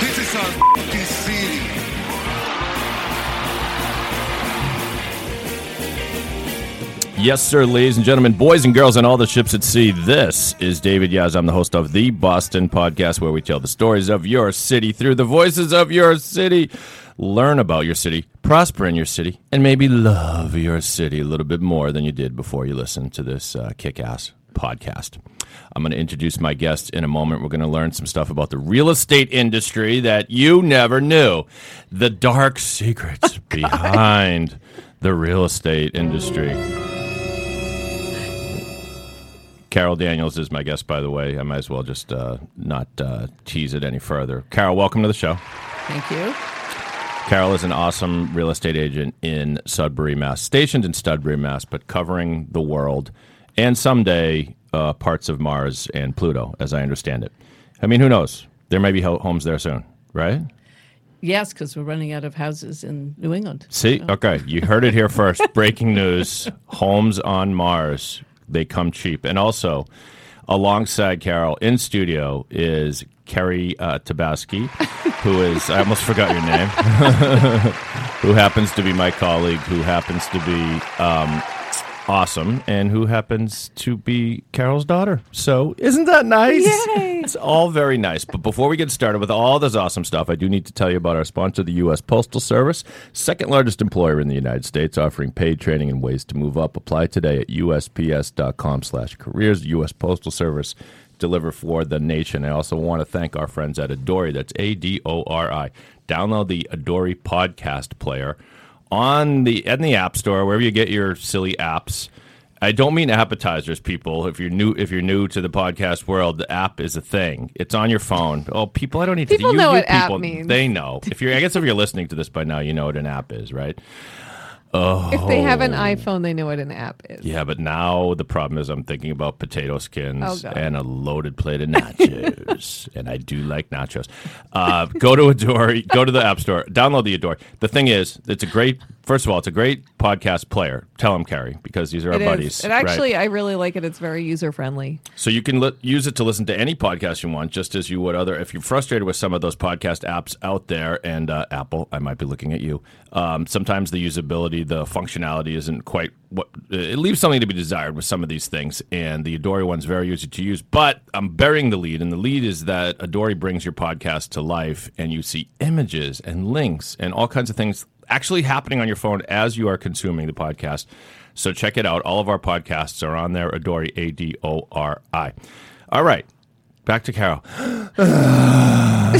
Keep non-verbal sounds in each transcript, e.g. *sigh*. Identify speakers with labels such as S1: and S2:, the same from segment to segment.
S1: This is our city.
S2: Yes, sir, ladies and gentlemen, boys and girls, and all the ships at sea. This is David Yas. I'm the host of the Boston Podcast, where we tell the stories of your city through the voices of your city. Learn about your city, prosper in your city, and maybe love your city a little bit more than you did before you listened to this uh, kick ass podcast. I'm going to introduce my guest in a moment. We're going to learn some stuff about the real estate industry that you never knew, the dark secrets *laughs* behind the real estate industry. Carole Daniels is my guest, by the way. I might as well just uh, not uh, tease it any further. Carole, welcome to the show.
S3: Thank you.
S2: Carole is an awesome real estate agent in Sudbury, Mass, stationed in Sudbury, Mass, but covering the world and someday uh, parts of Mars and Pluto, as I understand it. I mean, who knows? There may be homes there soon, right?
S3: Yes, because we're running out of houses in New England.
S2: See, okay, you heard it here first. *laughs* Breaking news: homes on Mars they come cheap, and also alongside Carole in studio is Carrie uh, Tabaski, *laughs* who is I almost forgot your name, *laughs* who happens to be my colleague, who happens to be um, awesome, and who happens to be Carole's daughter. So isn't that nice?
S3: Yay!
S2: It's all very nice. But before we get started with all this awesome stuff, I do need to tell you about our sponsor, the U.S. Postal Service, second largest employer in the United States, offering paid training and ways to move up. Apply today at usps.com/careers. U.S. Postal Service deliver for the nation. I also want to thank our friends at Adori. That's A D O R I. Download the Adori podcast player on the in the App Store, wherever you get your silly apps. I don't mean appetizers, people. If you're new, if you're new to the podcast world, the app is a thing. It's on your phone. Oh, people, I don't need
S3: People
S2: to. you-
S3: know
S2: you
S3: what app
S2: people,
S3: means.
S2: They know. If you're, I guess, if you're listening to this by now, you know what an app is, right? Oh,
S3: If they have an iPhone, they know what an app is.
S2: yeah, but now the problem is I'm thinking about potato skins
S3: Oh,
S2: and a loaded plate of nachos, *laughs* and I do like nachos. Uh, go to Adori, go to the App Store, download the Adori. The thing is, it's a great. First of all, it's a great podcast player. Tell them, Carrie, because these are our
S3: It
S2: buddies.
S3: is. And
S2: right?
S3: actually, I really like it. It's very user friendly.
S2: So you can li- use it to listen to any podcast you want, just as you would other. If you're frustrated with some of those podcast apps out there, and uh, Apple, I might be looking at you. Um, sometimes the usability, the functionality isn't quite what it leaves something to be desired with some of these things. And the Adori one's very easy to use. But I'm burying the lead, and the lead is that Adori brings your podcast to life, and you see images and links and all kinds of things actually happening on your phone as you are consuming the podcast. So check it out. All of our podcasts are on there. Adori, A D O R I. All right, back to Carole. *laughs*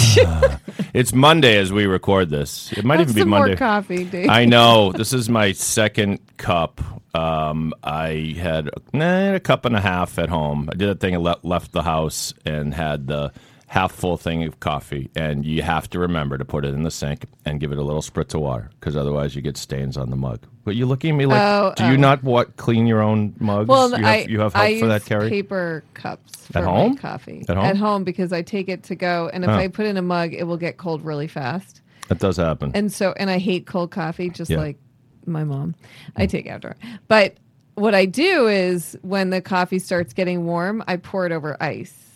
S2: it's Monday as we record this. It might
S3: Have
S2: even be
S3: some
S2: Monday.
S3: more coffee, Dave.
S2: I know. This is my second cup. Um, I had eh, a cup and a half at home. I did that thing. Left the house and had the half full thing of coffee. And you have to remember to put it in the sink and give it a little spritz of water because otherwise you get stains on the mug. But you're looking at me like,
S3: Oh,
S2: do you
S3: oh.
S2: not what clean your own mugs?
S3: well,
S2: you have,
S3: I
S2: you have hope
S3: I
S2: for that,
S3: use
S2: Carrie?
S3: paper cups for
S2: At home?
S3: coffee
S2: At home?
S3: because I take it to go, and if
S2: Oh.
S3: I put in a mug, it will get cold really fast.
S2: That does happen.
S3: And so, and I hate cold coffee, just
S2: Yeah.
S3: like my mom. I hmm. take after her. But what I do is when the coffee starts getting warm, I pour it over ice.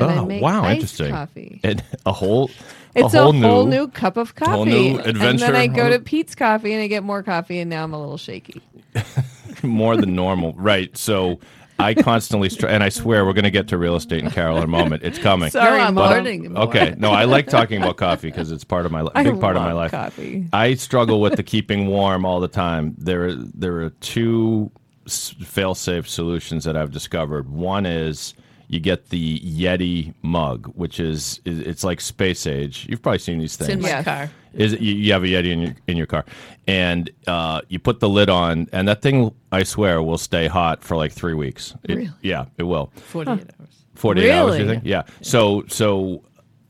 S3: And I
S2: oh,
S3: make
S2: wow, interesting.
S3: coffee.
S2: And a whole,
S3: It's
S2: a whole, new,
S3: cup of coffee.
S2: whole new
S3: And then I go to Peet's Coffee and I get more coffee, and now I'm a little shaky. *laughs*
S2: more than normal, right? So I constantly, str- and I swear we're going to get to real estate and Carole in a moment. It's coming.
S3: Sorry,
S4: No, I'm learning more.
S2: Okay, no, I like talking about coffee because it's part of my
S3: I
S2: big part of my life.
S3: coffee.
S2: I struggle with the keeping warm all the time. There, there are two s- fail-safe solutions that I've discovered. One is you get the Yeti mug, which is, is it's like space age. You've probably seen these
S4: It's
S2: things.
S4: in my
S3: Yes.
S4: car.
S2: Is it, you, you have a Yeti in your in your car, and uh, you put the lid on, and that thing, I swear, will stay hot for like three weeks. It-
S4: Really?
S2: Yeah, it will.
S4: 48 hours.
S2: 48 hours, you
S3: Really?
S2: think? Yeah. So, so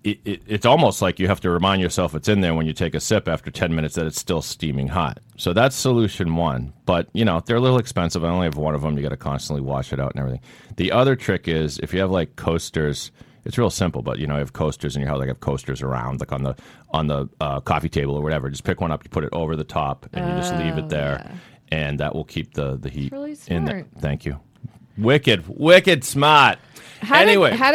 S2: it, it, it's almost like you have to remind yourself it's in there when you take a sip after 10 minutes that it's still steaming hot. So that's solution one. But, you know, they're a little expensive. I only have one of them. You got to constantly wash it out and everything. The other trick is if you have like coasters, it's real simple, but you know, you have coasters in your house, like have coasters around, like on the on the uh, coffee table or whatever. Just pick one up, you put it over the top, and you just leave it there, and that will keep the the heat
S3: really
S2: in there. Thank you. Wicked, wicked smart.
S3: How
S2: anyway,
S3: did, how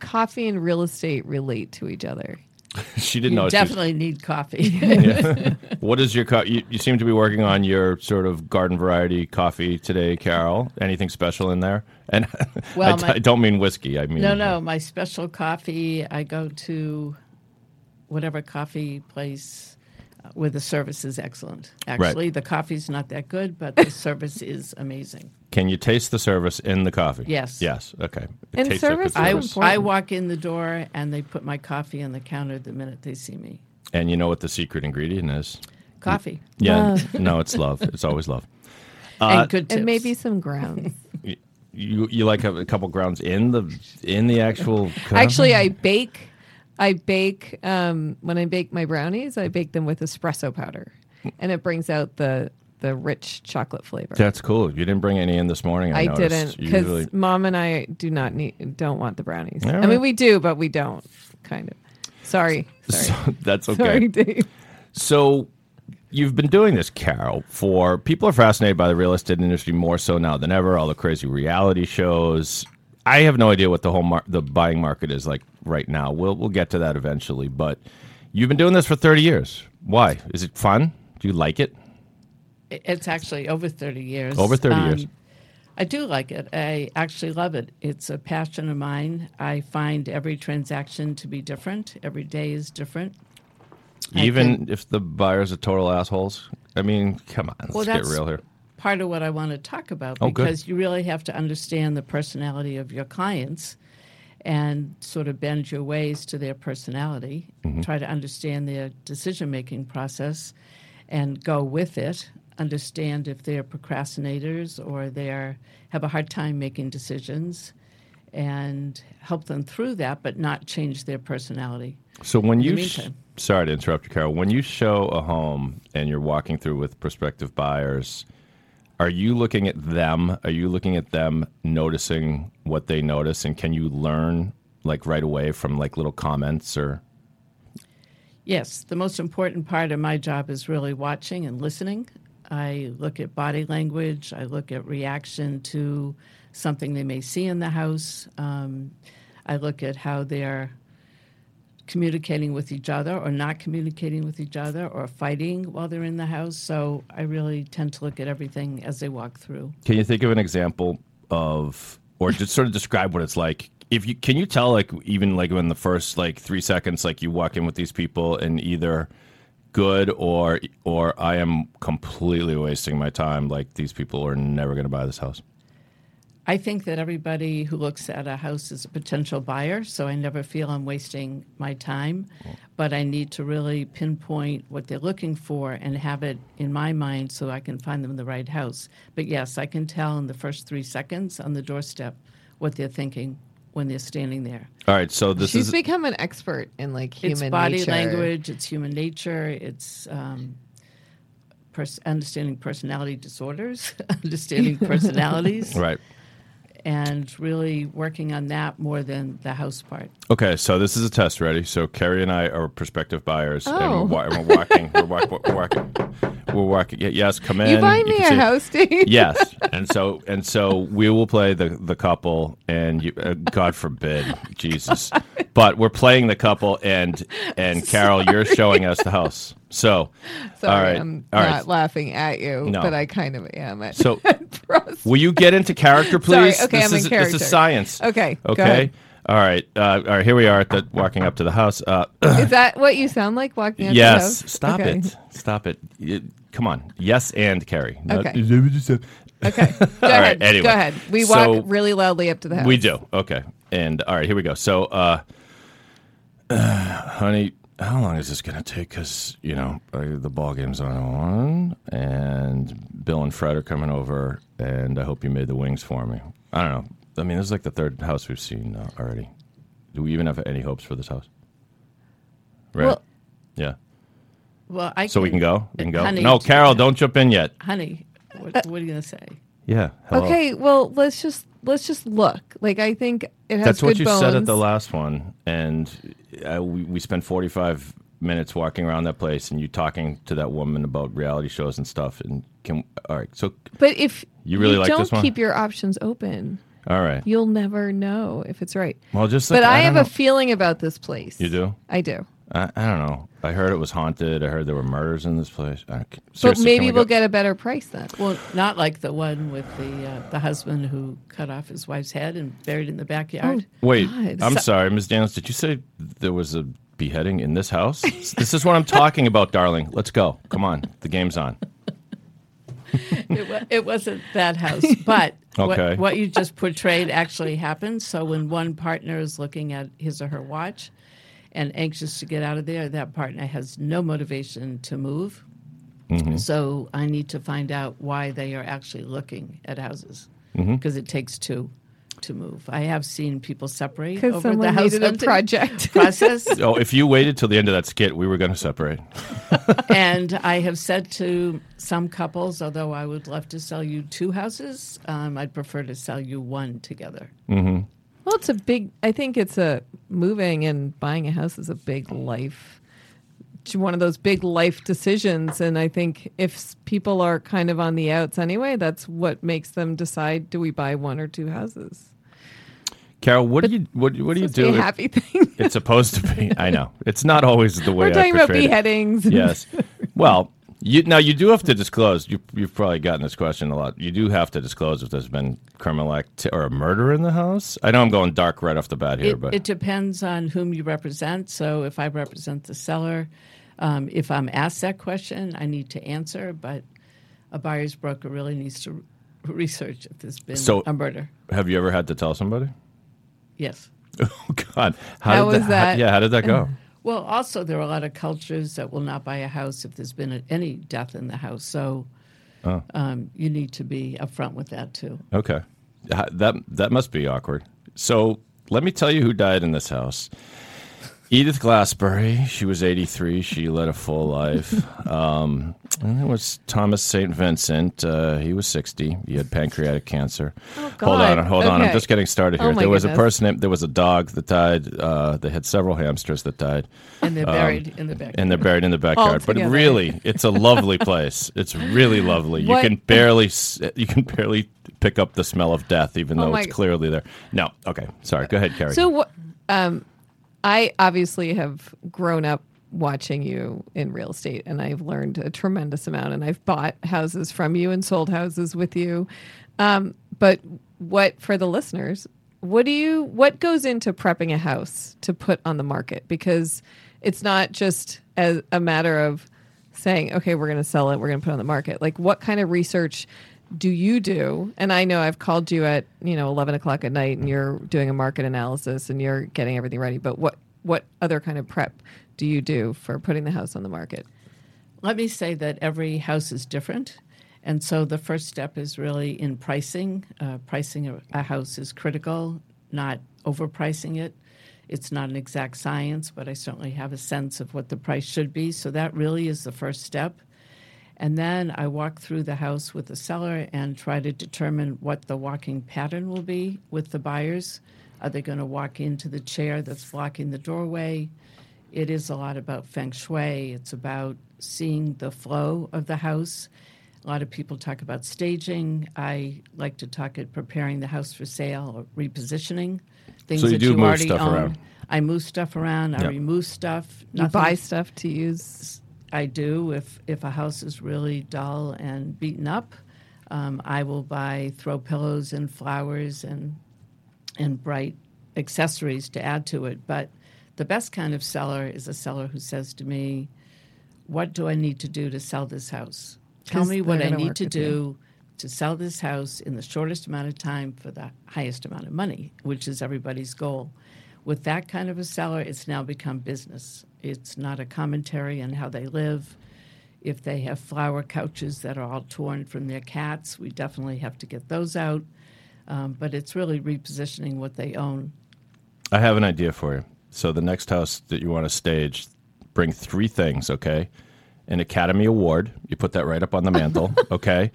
S3: coffee and real estate relate to each other? *laughs*
S2: she didn't
S4: You
S2: know. was-
S4: definitely need coffee. *laughs*
S2: What is your co- you, you seem to be working on your sort of garden variety coffee today, Carole? Anything special in there? And *laughs*
S4: Well,
S2: I, d-
S4: my-
S2: I don't mean whiskey. I mean
S4: no, no, my special coffee. I go to whatever coffee place uh, where the service is excellent. Actually, the coffee's not that good, but the service is amazing.
S2: Can you taste the service in the coffee?
S4: Yes.
S2: Yes. Okay. It
S3: And
S2: tastes like
S3: service
S4: I,
S3: is
S2: service.
S3: important.
S4: I walk in the door and they put my coffee on the counter the minute they see me.
S2: And you know what the secret ingredient is?
S4: Coffee
S2: Yeah. *laughs* no, it's love. It's always love. *laughs*
S4: and good tips.
S3: And maybe some grounds. *laughs*
S2: You you like a, a couple grounds in the in the actual coffee?
S3: Actually, I bake. I bake um, when I bake my brownies. I bake them with espresso powder, and it brings out the the rich chocolate flavor.
S2: That's cool. You didn't bring any in this morning. I,
S3: I didn't because
S2: Usually-
S3: mom and I do not need don't want the brownies.
S2: All
S3: I mean, we do, but we don't. Kind of. Sorry. *laughs* Sorry.
S2: So that's okay.
S3: Sorry, Dave.
S2: So you've been doing this, Carole, for people are fascinated by the real estate industry more so now than ever. All the crazy reality shows. I have no idea what the whole mar- the buying market is like right now. We'll we'll get to that eventually, but you've been doing this for 30 years. Why? Is it fun? Do you like it?
S4: It's actually over 30 years.
S2: Over 30 years.
S4: I do like it. I actually love it. It's a passion of mine. I find every transaction to be different. Every day is different.
S2: Even
S4: can-
S2: if the buyers are total assholes? I mean, come on, let's get real here.
S4: Part of what I want to talk about
S2: Oh, good.
S4: because you really have to understand the personality of your clients and sort of bend your ways to their personality.
S2: Mm-hmm.
S4: Try to understand their decision making process and go with it. Understand if they're procrastinators or they are, have a hard time making decisions and help them through that, but not change their personality.
S2: So when you sh- sorry to interrupt you, Carole. When you show a home and you're walking through with prospective buyers, are you looking at them? Are you looking at them noticing what they notice, and can you learn like right away from like little comments or?
S4: Yes, the most important part of my job is really watching and listening. I look at body language, I look at reaction to something they may see in the house. Um, I look at how they're communicating with each other or not communicating with each other or fighting while they're in the house. So I really tend to look at everything as they walk through.
S2: Can you think of an example of, or just sort of describe what it's like? If you can, you tell like even like in the first like three seconds, like you walk in with these people and either good or or I am completely wasting my time. Like these people are never going to buy this house.
S4: I think that everybody who looks at a house is a potential buyer, so I never feel I'm wasting my time. Mm. But I need to really pinpoint what they're looking for and have it in my mind so I can find them the right house. But yes, I can tell in the first three seconds on the doorstep what they're thinking when they're standing there.
S2: All right, so this
S3: She's
S2: is
S3: become an expert in like human
S4: it's body
S3: nature.
S4: language, it's human nature, it's um, pers- understanding personality disorders, *laughs* understanding personalities.
S2: right.
S4: And really working on that more than the house part.
S2: Okay, so this is a test. Ready? So Carrie and I are prospective buyers, and
S3: Oh.
S2: we're, we're walking. We're, walk, we're walking. We're walking. Yes, come in.
S3: You
S2: can
S3: me
S2: see
S3: a house, Dave?
S2: Yes, and so and so we will play the the couple, and you, uh, God forbid, Jesus, but we're playing the couple, and and *laughs* Carole, you're showing us the house. So,
S3: Sorry,
S2: all right,
S3: I'm not
S2: right.
S3: laughing at you,
S2: No.
S3: but I kind of am.
S2: So, Will you get into character, *laughs*
S3: Sorry,
S2: please?
S3: okay,
S2: this
S3: I'm in
S2: is, This is science.
S3: Okay,
S2: Okay. All right. Uh, all right. Here we are at the walking up to the house. Uh,
S3: Is that what you sound like walking up to the
S2: yes.
S3: house?
S2: Stop
S3: Okay.
S2: it. Stop it. You- come on. Yes, and Carrie.
S3: Okay. Okay. *laughs* Go ahead.
S2: anyway.
S3: Go ahead. We
S2: So-
S3: walk really loudly up to the house.
S2: We do. Okay. And all right, here we go. So, uh, *sighs* honey, how long is this going to take? Because, you know, uh, the ball game's on, and Bill and Fred are coming over, and I hope you made the wings for me. I don't know. I mean, this is like the third house we've seen uh, already. Do we even have any hopes for this house? right?
S3: Well-
S2: yeah.
S4: Well, I
S2: So we can go. We can go.
S4: Honey,
S2: no, Carole, don't jump in yet.
S4: honey. What, what are you going to say?
S2: Yeah. Hello.
S3: Okay, well, let's just let's just look. Like I think it has
S2: That's
S3: good
S2: what you
S3: bones.
S2: said at the last one, and uh, we, we spent 45 minutes walking around that place, and you talking to that woman about reality shows and stuff. And can all right, so
S3: but if
S2: You really like
S3: don't
S2: this one?
S3: keep your options open,
S2: all right.
S3: you'll never know if it's right.
S2: Well, just
S3: but
S2: like,
S3: I, have
S2: know.
S3: a feeling about this place.
S2: You do?
S3: I do.
S2: I, I don't know. I heard it was haunted. I heard there were murders in this place. I,
S3: But maybe
S2: we
S3: we'll
S2: go?
S3: get a better price then.
S4: Well, not like the one with the uh, the husband who cut off his wife's head and buried in the backyard.
S2: Wait,
S3: God.
S2: I'm
S3: So-
S2: sorry, Ms. Daniels. Did you say there was a beheading in this house? this is what I'm talking about, darling. Let's go. Come on, the game's on.
S4: it, wa- it wasn't that house, but *laughs*
S2: Okay.
S4: what, what you just portrayed actually happened. So when one partner is looking at his or her watch and anxious to get out of there, that partner has no motivation to move.
S2: Mm-hmm.
S4: So I need to find out why they are actually looking at houses
S2: Mm-hmm.
S4: because it takes two to move. I have seen people separate
S3: Because
S4: over the
S3: someone
S4: house
S3: needed a project. *laughs* *laughs*
S4: process.
S2: Oh, if you waited till the end of that skit, we were going to separate. *laughs*
S4: and I have said to some couples, although I would love to sell you two houses, um, I'd prefer to sell you one together.
S3: Well, it's a big. I think it's a moving and buying a house is a big life, one of those big life decisions. And I think if people are kind of on the outs anyway, that's what makes them decide: do we buy one or two houses?
S2: Carole, what do you what, what do you
S3: Supposed to be
S2: do?
S3: a happy thing.
S2: It's supposed to be. I know it's not always the *laughs* way
S3: We're talking about
S2: portrayed it.
S3: beheadings.
S2: Yes. Well, you now you do have to disclose. You, you've probably gotten this question a lot. You do have to disclose if there's been criminal act or a murder in the house. I know I'm going dark right off the bat here,
S4: It,
S2: but
S4: it depends on whom you represent. So if I represent the seller, um, if I'm asked that question, I need to answer. But a buyer's broker really needs to *laughs* research if there's been
S2: So-
S4: a murder.
S2: have you ever had to tell somebody?
S4: Yes. *laughs*
S2: Oh God, how,
S3: How
S2: did
S3: was
S2: how-
S3: that?
S2: yeah, how did that go? *laughs*
S4: Well, also there are a lot of cultures that will not buy a house if there's been any death in the house. So
S2: Oh.
S4: um, you need to be upfront with that too.
S2: Okay, that that must be awkward. So let me tell you who died in this house. Edith Glassbury. She was 83. She led a full life. *laughs* Um, and it was Thomas St. Vincent. Uh, he was 60. He had pancreatic cancer. hold
S3: God.
S2: on, hold on. I'm just getting started
S3: Oh,
S2: here.
S3: my
S2: there was a person. named- There was a dog that died. Uh, they had several hamsters that died
S4: And they're buried in the back.
S2: Um, and they're buried in the backyard. But really, it's a lovely place. It's really lovely. You can barely you can barely pick up the smell of death, even
S3: Oh
S2: though it's clearly there. No, okay, sorry. Go ahead, Carrie.
S3: So what? Um, I obviously have grown up watching you in real estate, and I've learned a tremendous amount. And I've bought houses from you and sold houses with you. Um, but what for the listeners? What do you? What goes into prepping a house to put on the market? Because it's not just as a matter of saying, okay, we're going to sell it, we're going to put it on the market. Like, what kind of research do you do? And I know I've called you at you know eleven o'clock at night, and you're doing a market analysis and you're getting everything ready. But what what other kind of prep do you do for putting the house on the market?
S4: Let me say that every house is different. And so the first step is really in pricing. Uh, pricing a, a house is critical, not overpricing it. It's not an exact science, but I certainly have a sense of what the price should be. So that really is the first step. And then I walk through the house with the seller and try to determine what the walking pattern will be with the buyers. Are they going to walk into the chair that's blocking the doorway? It is a lot about feng shui. It's about seeing the flow of the house. A lot of people talk about staging. I like to talk at preparing the house for sale or repositioning things
S2: So you
S4: that
S2: do
S4: you
S2: move
S4: already
S2: stuff
S4: own.
S2: around.
S4: I move stuff around. I
S2: Yeah.
S4: remove stuff.
S3: You buy stuff to use.
S4: I do. If if a house is really dull and beaten up, um, I will buy throw pillows and flowers and and bright accessories to add to it. But the best kind of seller is a seller who says to me, "What do I need to do to sell this house? Tell me what I need to
S3: with you."
S4: do." To sell this house in the shortest amount of time for the highest amount of money, which is everybody's goal. With that kind of a seller, it's now become business. It's not a commentary on how they live. If they have flower couches that are all torn from their cats, we definitely have to get those out. Um, but it's really repositioning what they own.
S2: I have an idea for you. So the next house that you want to stage, bring three things, okay? An Academy Award, you put that right up on the mantle, *laughs* okay?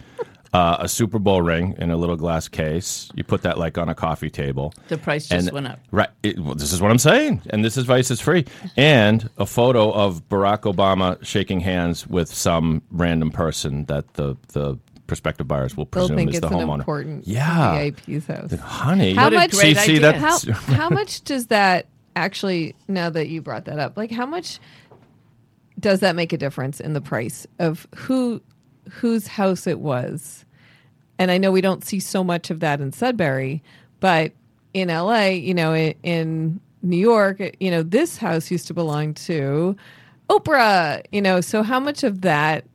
S2: Uh, a Super Bowl ring in a little glass case, you put that like on a coffee table.
S4: The price just went up.
S2: Right. It, well, this is what I'm saying. And this advice is free. And a photo of Barack Obama shaking hands with some random person that the, the prospective buyers will
S3: They'll
S2: presume
S3: think
S2: is
S3: it's
S2: the
S3: an
S2: hohomeowner.
S3: important
S2: Yeah.
S3: VIP's house.
S2: Honey,
S3: How
S4: What a
S3: much-
S4: great
S2: see, see,
S4: idea.
S3: How *laughs* how much does that actually? Now that you brought that up, like how much does that make a difference in the price of who whose house it was? And I know we don't see so much of that in Sudbury, but in LA, you know, in, in New York, you know, this house used to belong to Oprah. You know, so how much of that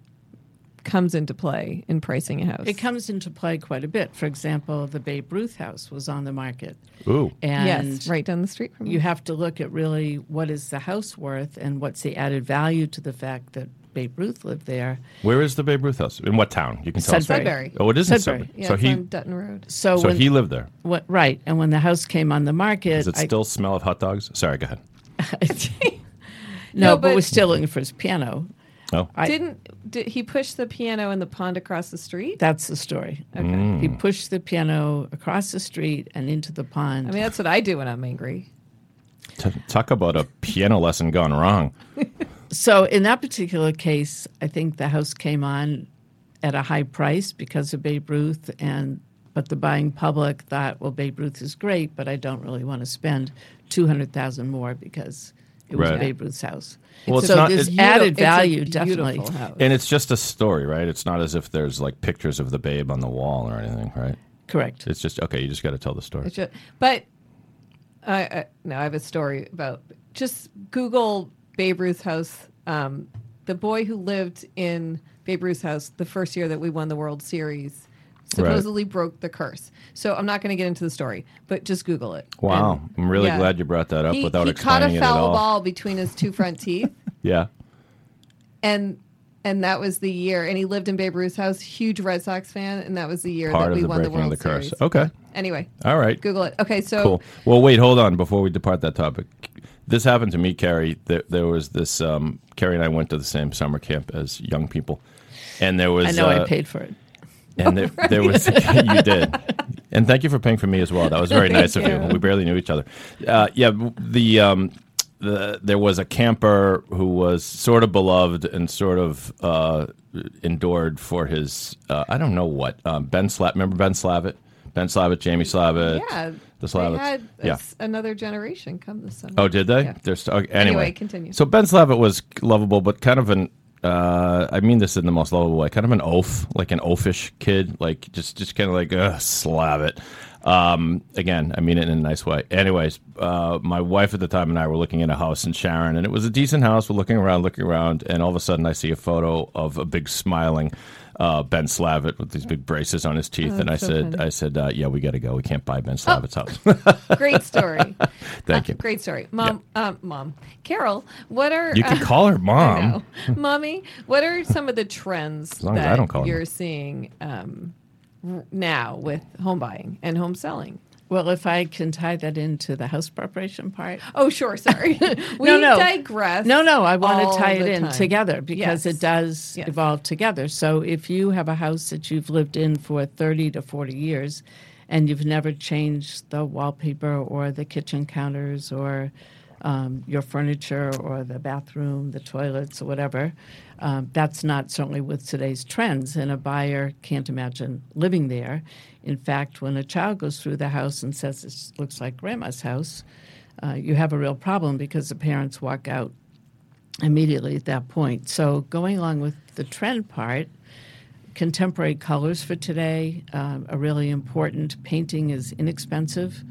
S3: comes into play in pricing a house?
S4: It comes into play quite a bit. For example, the Babe Ruth house was on the market.
S2: Ooh.
S4: And
S3: yes, right down the street from
S4: you have to look at really what is the house worth and what's the added value to the fact that Babe Ruth lived there.
S2: Where is the Babe Ruth house? In what town? You can tell us.
S4: Sudbury.
S3: Sudbury.
S2: Oh, it is in
S4: Sudbury.
S2: Sudbury.
S3: Yeah,
S2: so
S3: it's
S2: he
S3: on Dutton Road.
S4: So,
S2: so
S4: when,
S2: he lived there.
S4: what, right, and when the house came on the market,
S2: Does it
S4: I-
S2: still smell of hot dogs? Sorry, go ahead. *laughs*
S4: no,
S3: No,
S4: but,
S3: but-
S4: we're still looking for his piano.
S2: Oh,
S4: I-
S3: Didn't did he push the piano in the pond across the street?
S4: That's the story.
S2: Mm.
S4: He pushed the piano across the street and into the pond.
S3: I mean, that's what I do when I'm angry.
S2: T- talk about a piano lesson gone wrong. *laughs*
S4: So in that particular case, I think the house came on at a high price because of Babe Ruth, and but the buying public thought, well, Babe Ruth is great, but I don't really want to spend two hundred thousand more because it was
S2: Right.
S4: Babe Ruth's house.
S2: Well, it's
S4: so
S2: not-
S4: there's
S2: it's-
S4: added
S3: Beautiful-
S4: value,
S3: a
S4: definitely.
S3: house.
S2: And it's just a story, right? It's not as if there's like pictures of the babe on the wall or anything, right?
S4: Correct.
S2: It's just okay. You just got to tell the story.
S3: It's ju- but I, I no, I have a story about just Google Babe Ruth's house. Um, the boy who lived in Babe Ruth's house the first year that we won the World Series supposedly broke the curse. So I'm not going to get into the story, but just Google it.
S2: Wow,
S3: And-
S2: I'm really
S3: yeah.
S2: glad you brought that up
S3: He,
S2: without
S3: he caught
S2: explaining
S3: a
S2: it at
S3: foul ball between his two front teeth. *laughs*
S2: Yeah.
S3: and and that was the year. And he lived in Babe Ruth's house, huge Red Sox fan, and that was the year
S2: Part
S3: that we
S2: the
S3: won the World
S2: the curse.
S3: Series.
S2: Okay.
S3: Anyway,
S2: All right.
S3: Google it. Okay, so
S2: Cool. Well, wait, hold on before we depart that topic. This happened to me, Carrie. There, there was this. Um, Carrie and I went to the same summer camp as young people, and there was.
S4: I know
S2: uh,
S4: I paid for it.
S2: And there, *laughs* there was *laughs* *laughs* you did, and thank you for paying for me as well. That was very nice of you.
S3: you.
S2: We barely knew each other. Uh, yeah, the um, the there was a camper who was sort of beloved and sort of uh, endured for his uh, I don't know what um, Ben Slav. Remember Ben Slavitt? Ben Slavitt, Jamie Slavitt.
S3: yeah,
S2: the
S3: they
S2: Slavits.
S3: had
S2: yeah.
S3: s- another generation come this summer.
S2: Oh, did they?
S3: Yeah.
S2: They're st- okay,
S3: Anyway,
S2: anyway,
S3: continue.
S2: So Ben Slavitt was lovable, but kind of an. Uh, I mean this in the most lovable way. Kind of an oaf, like an oafish kid, like just just kind of like uh, Slavitt. Um, again, I mean it in a nice way. Anyways, uh, my wife at the time and I were looking at a house in Sharon, and it was a decent house. We're looking around, looking around, and all of a sudden I see a photo of a big smiling uh, Ben Slavitt with these big braces on his teeth, and I
S3: so
S2: said. I said, uh, yeah, we got to go. We can't buy Ben Slavitt's house. *laughs*
S3: Great story. *laughs*
S2: Thank you.
S3: Great story, mom. Um, mom, Carole. What are
S2: You can
S3: uh,
S2: call her *laughs* mom.
S3: mommy? What are some of the trends that
S2: I don't call
S3: you're
S2: mom.
S3: seeing um, now with home buying and home selling?
S4: Well, if I can tie that into the house preparation part.
S3: Oh, sure. Sorry, *laughs* we
S4: no, no.
S3: digress.
S4: No, no, I want to tie it in
S3: time.
S4: together because
S3: Yes.
S4: it does
S3: Yes.
S4: evolve together. So if you have a house that you've lived in for 30 to 40 years and you've never changed the wallpaper or the kitchen counters or um, your furniture or the bathroom, the toilets, or whatever, um, that's not certainly with today's trends. And a buyer can't imagine living there. In fact, when a child goes through the house and says, This looks like grandma's house, uh, you have a real problem because the parents walk out immediately at that point. So, going along with the trend part, contemporary colors for today um, are really important. Painting is inexpensive.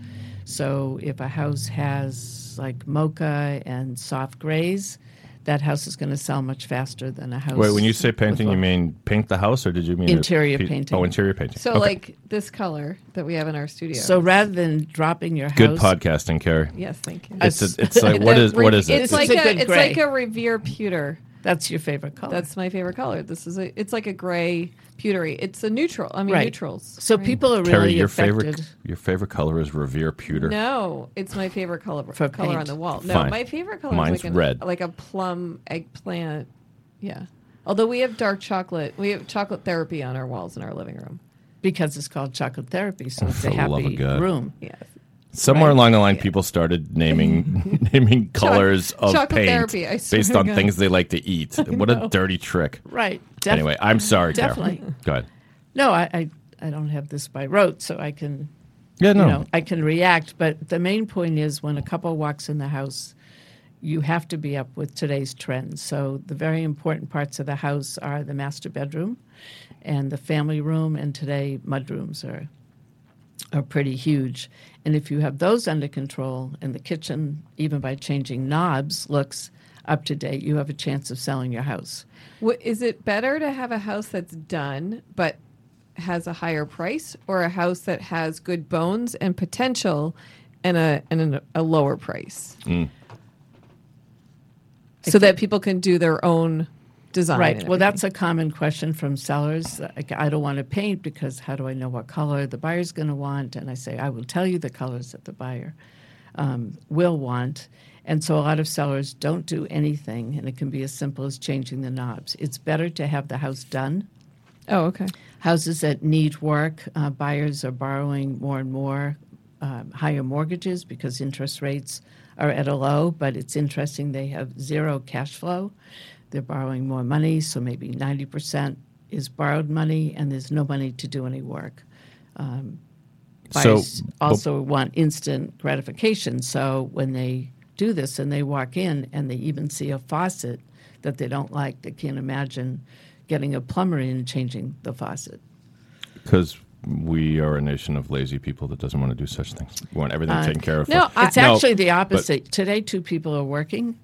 S4: So, if a house has like mocha and soft grays, that house is going to sell much faster than a house.
S2: Wait, when you say painting, you mean paint the house, or did you mean
S4: Interior
S2: piece-
S4: painting.
S2: Oh, interior painting.
S3: So,
S2: Okay.
S3: like this color that we have in our studio.
S4: So, rather than dropping your house,
S2: good podcasting, Carrie.
S3: yes, thank you.
S2: It's a, it's *laughs* like what
S3: The
S2: is what is it?
S3: It's
S4: It's
S3: like
S4: a
S3: a,
S4: good
S3: it's like a Revere pewter
S4: That's your favorite color.
S3: That's my favorite color. This is a. It's like a gray pewtery. It's a neutral. I mean
S4: right.
S3: neutrals.
S4: So
S3: right?
S4: people are really
S2: Terry, your
S4: affected.
S2: favorite your favorite color is Revere Pewter.
S3: No, it's my favorite color
S4: For
S3: color on the wall. No,
S2: Fine.
S3: my favorite color
S2: Mine's
S3: is like
S2: red.
S3: like a plum eggplant. Yeah. Although we have dark chocolate, we have chocolate therapy on our walls in our living room.
S4: because it's called chocolate therapy, so it's a
S2: the
S4: happy room.
S3: Yes.
S2: Somewhere
S3: Right.
S2: along the line, people started *laughs* naming *laughs* naming colors of paint
S3: therapy,
S2: based on
S3: God.
S2: things they like to eat. *laughs* What a dirty trick!
S4: Right. Def-
S2: anyway, I'm sorry,
S4: definitely.
S2: Go ahead.
S4: No, I, I I don't have this by rote, so I can
S2: Yeah, no.
S4: you know I can react. But the main point is when a couple walks in the house, you have to be up with today's trends. So the very important parts of the house are the master bedroom and the family room, and today mudrooms are are pretty huge. And if you have those under control, and the kitchen, even by changing knobs, looks up to date, you have a chance of selling your house.
S3: What, is it better to have a house that's done but has a higher price, or a house that has good bones and potential, and a and a, a lower price, mm. so that people can do their own design?
S4: Right. Well, that's a common question from sellers. Like, I don't want to paint because how do I know what color the buyer's going to want? And I say, I will tell you the colors that the buyer um, will want. And so a lot of sellers don't do anything, and it can be as simple as changing the knobs. It's better to have the house done.
S3: Oh, okay.
S4: Houses that need work, uh, buyers are borrowing more and more um, higher mortgages because interest rates are at a low, but it's interesting they have zero cash flow. They're borrowing more money, so maybe 90% is borrowed money, and there's no money to do any work. Um,
S2: So,
S4: also want instant gratification, so when they do this and they walk in and they even see a faucet that they don't like, they can't imagine getting a plumber in and changing the faucet.
S2: because we are a nation of lazy people that doesn't want to do such things. We want everything taken care of.
S3: no. I-
S4: It's
S2: No,
S4: actually the
S2: but-
S4: opposite. Today, two people are working.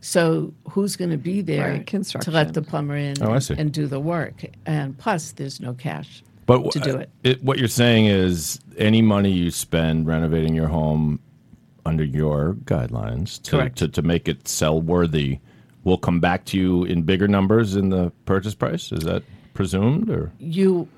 S4: So who's going to be there
S3: Right,
S4: to let the plumber in
S2: Oh,
S4: and, and do the work? And plus, there's no cash
S2: But
S4: to do
S2: uh,
S4: it.
S2: What you're saying is any money you spend renovating your home under your guidelines to, to, to make it sell worthy will come back to you in bigger numbers in the purchase price. Is that presumed or?
S4: You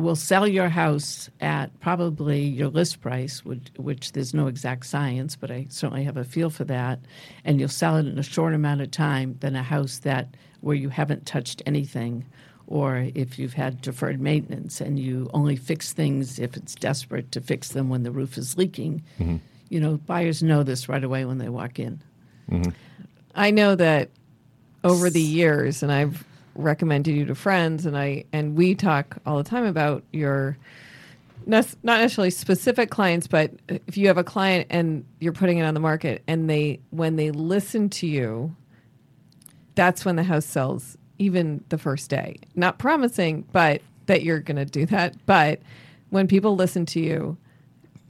S4: will sell your house at probably your list price, which, which there's no exact science, but I certainly have a feel for that. And you'll sell it in a short amount of time than a house that where you haven't touched anything, or if you've had deferred maintenance and you only fix things if it's desperate to fix them when the roof is leaking. Mm-hmm. You know, buyers know this right away when they walk in. Mm-hmm.
S3: I know that over the years, and I've recommended you to friends, and I and we talk all the time about your not necessarily specific clients, but if you have a client and you're putting it on the market, and they when they listen to you, that's when the house sells, even the first day. Not promising, but that you're going to do that. But when people listen to you,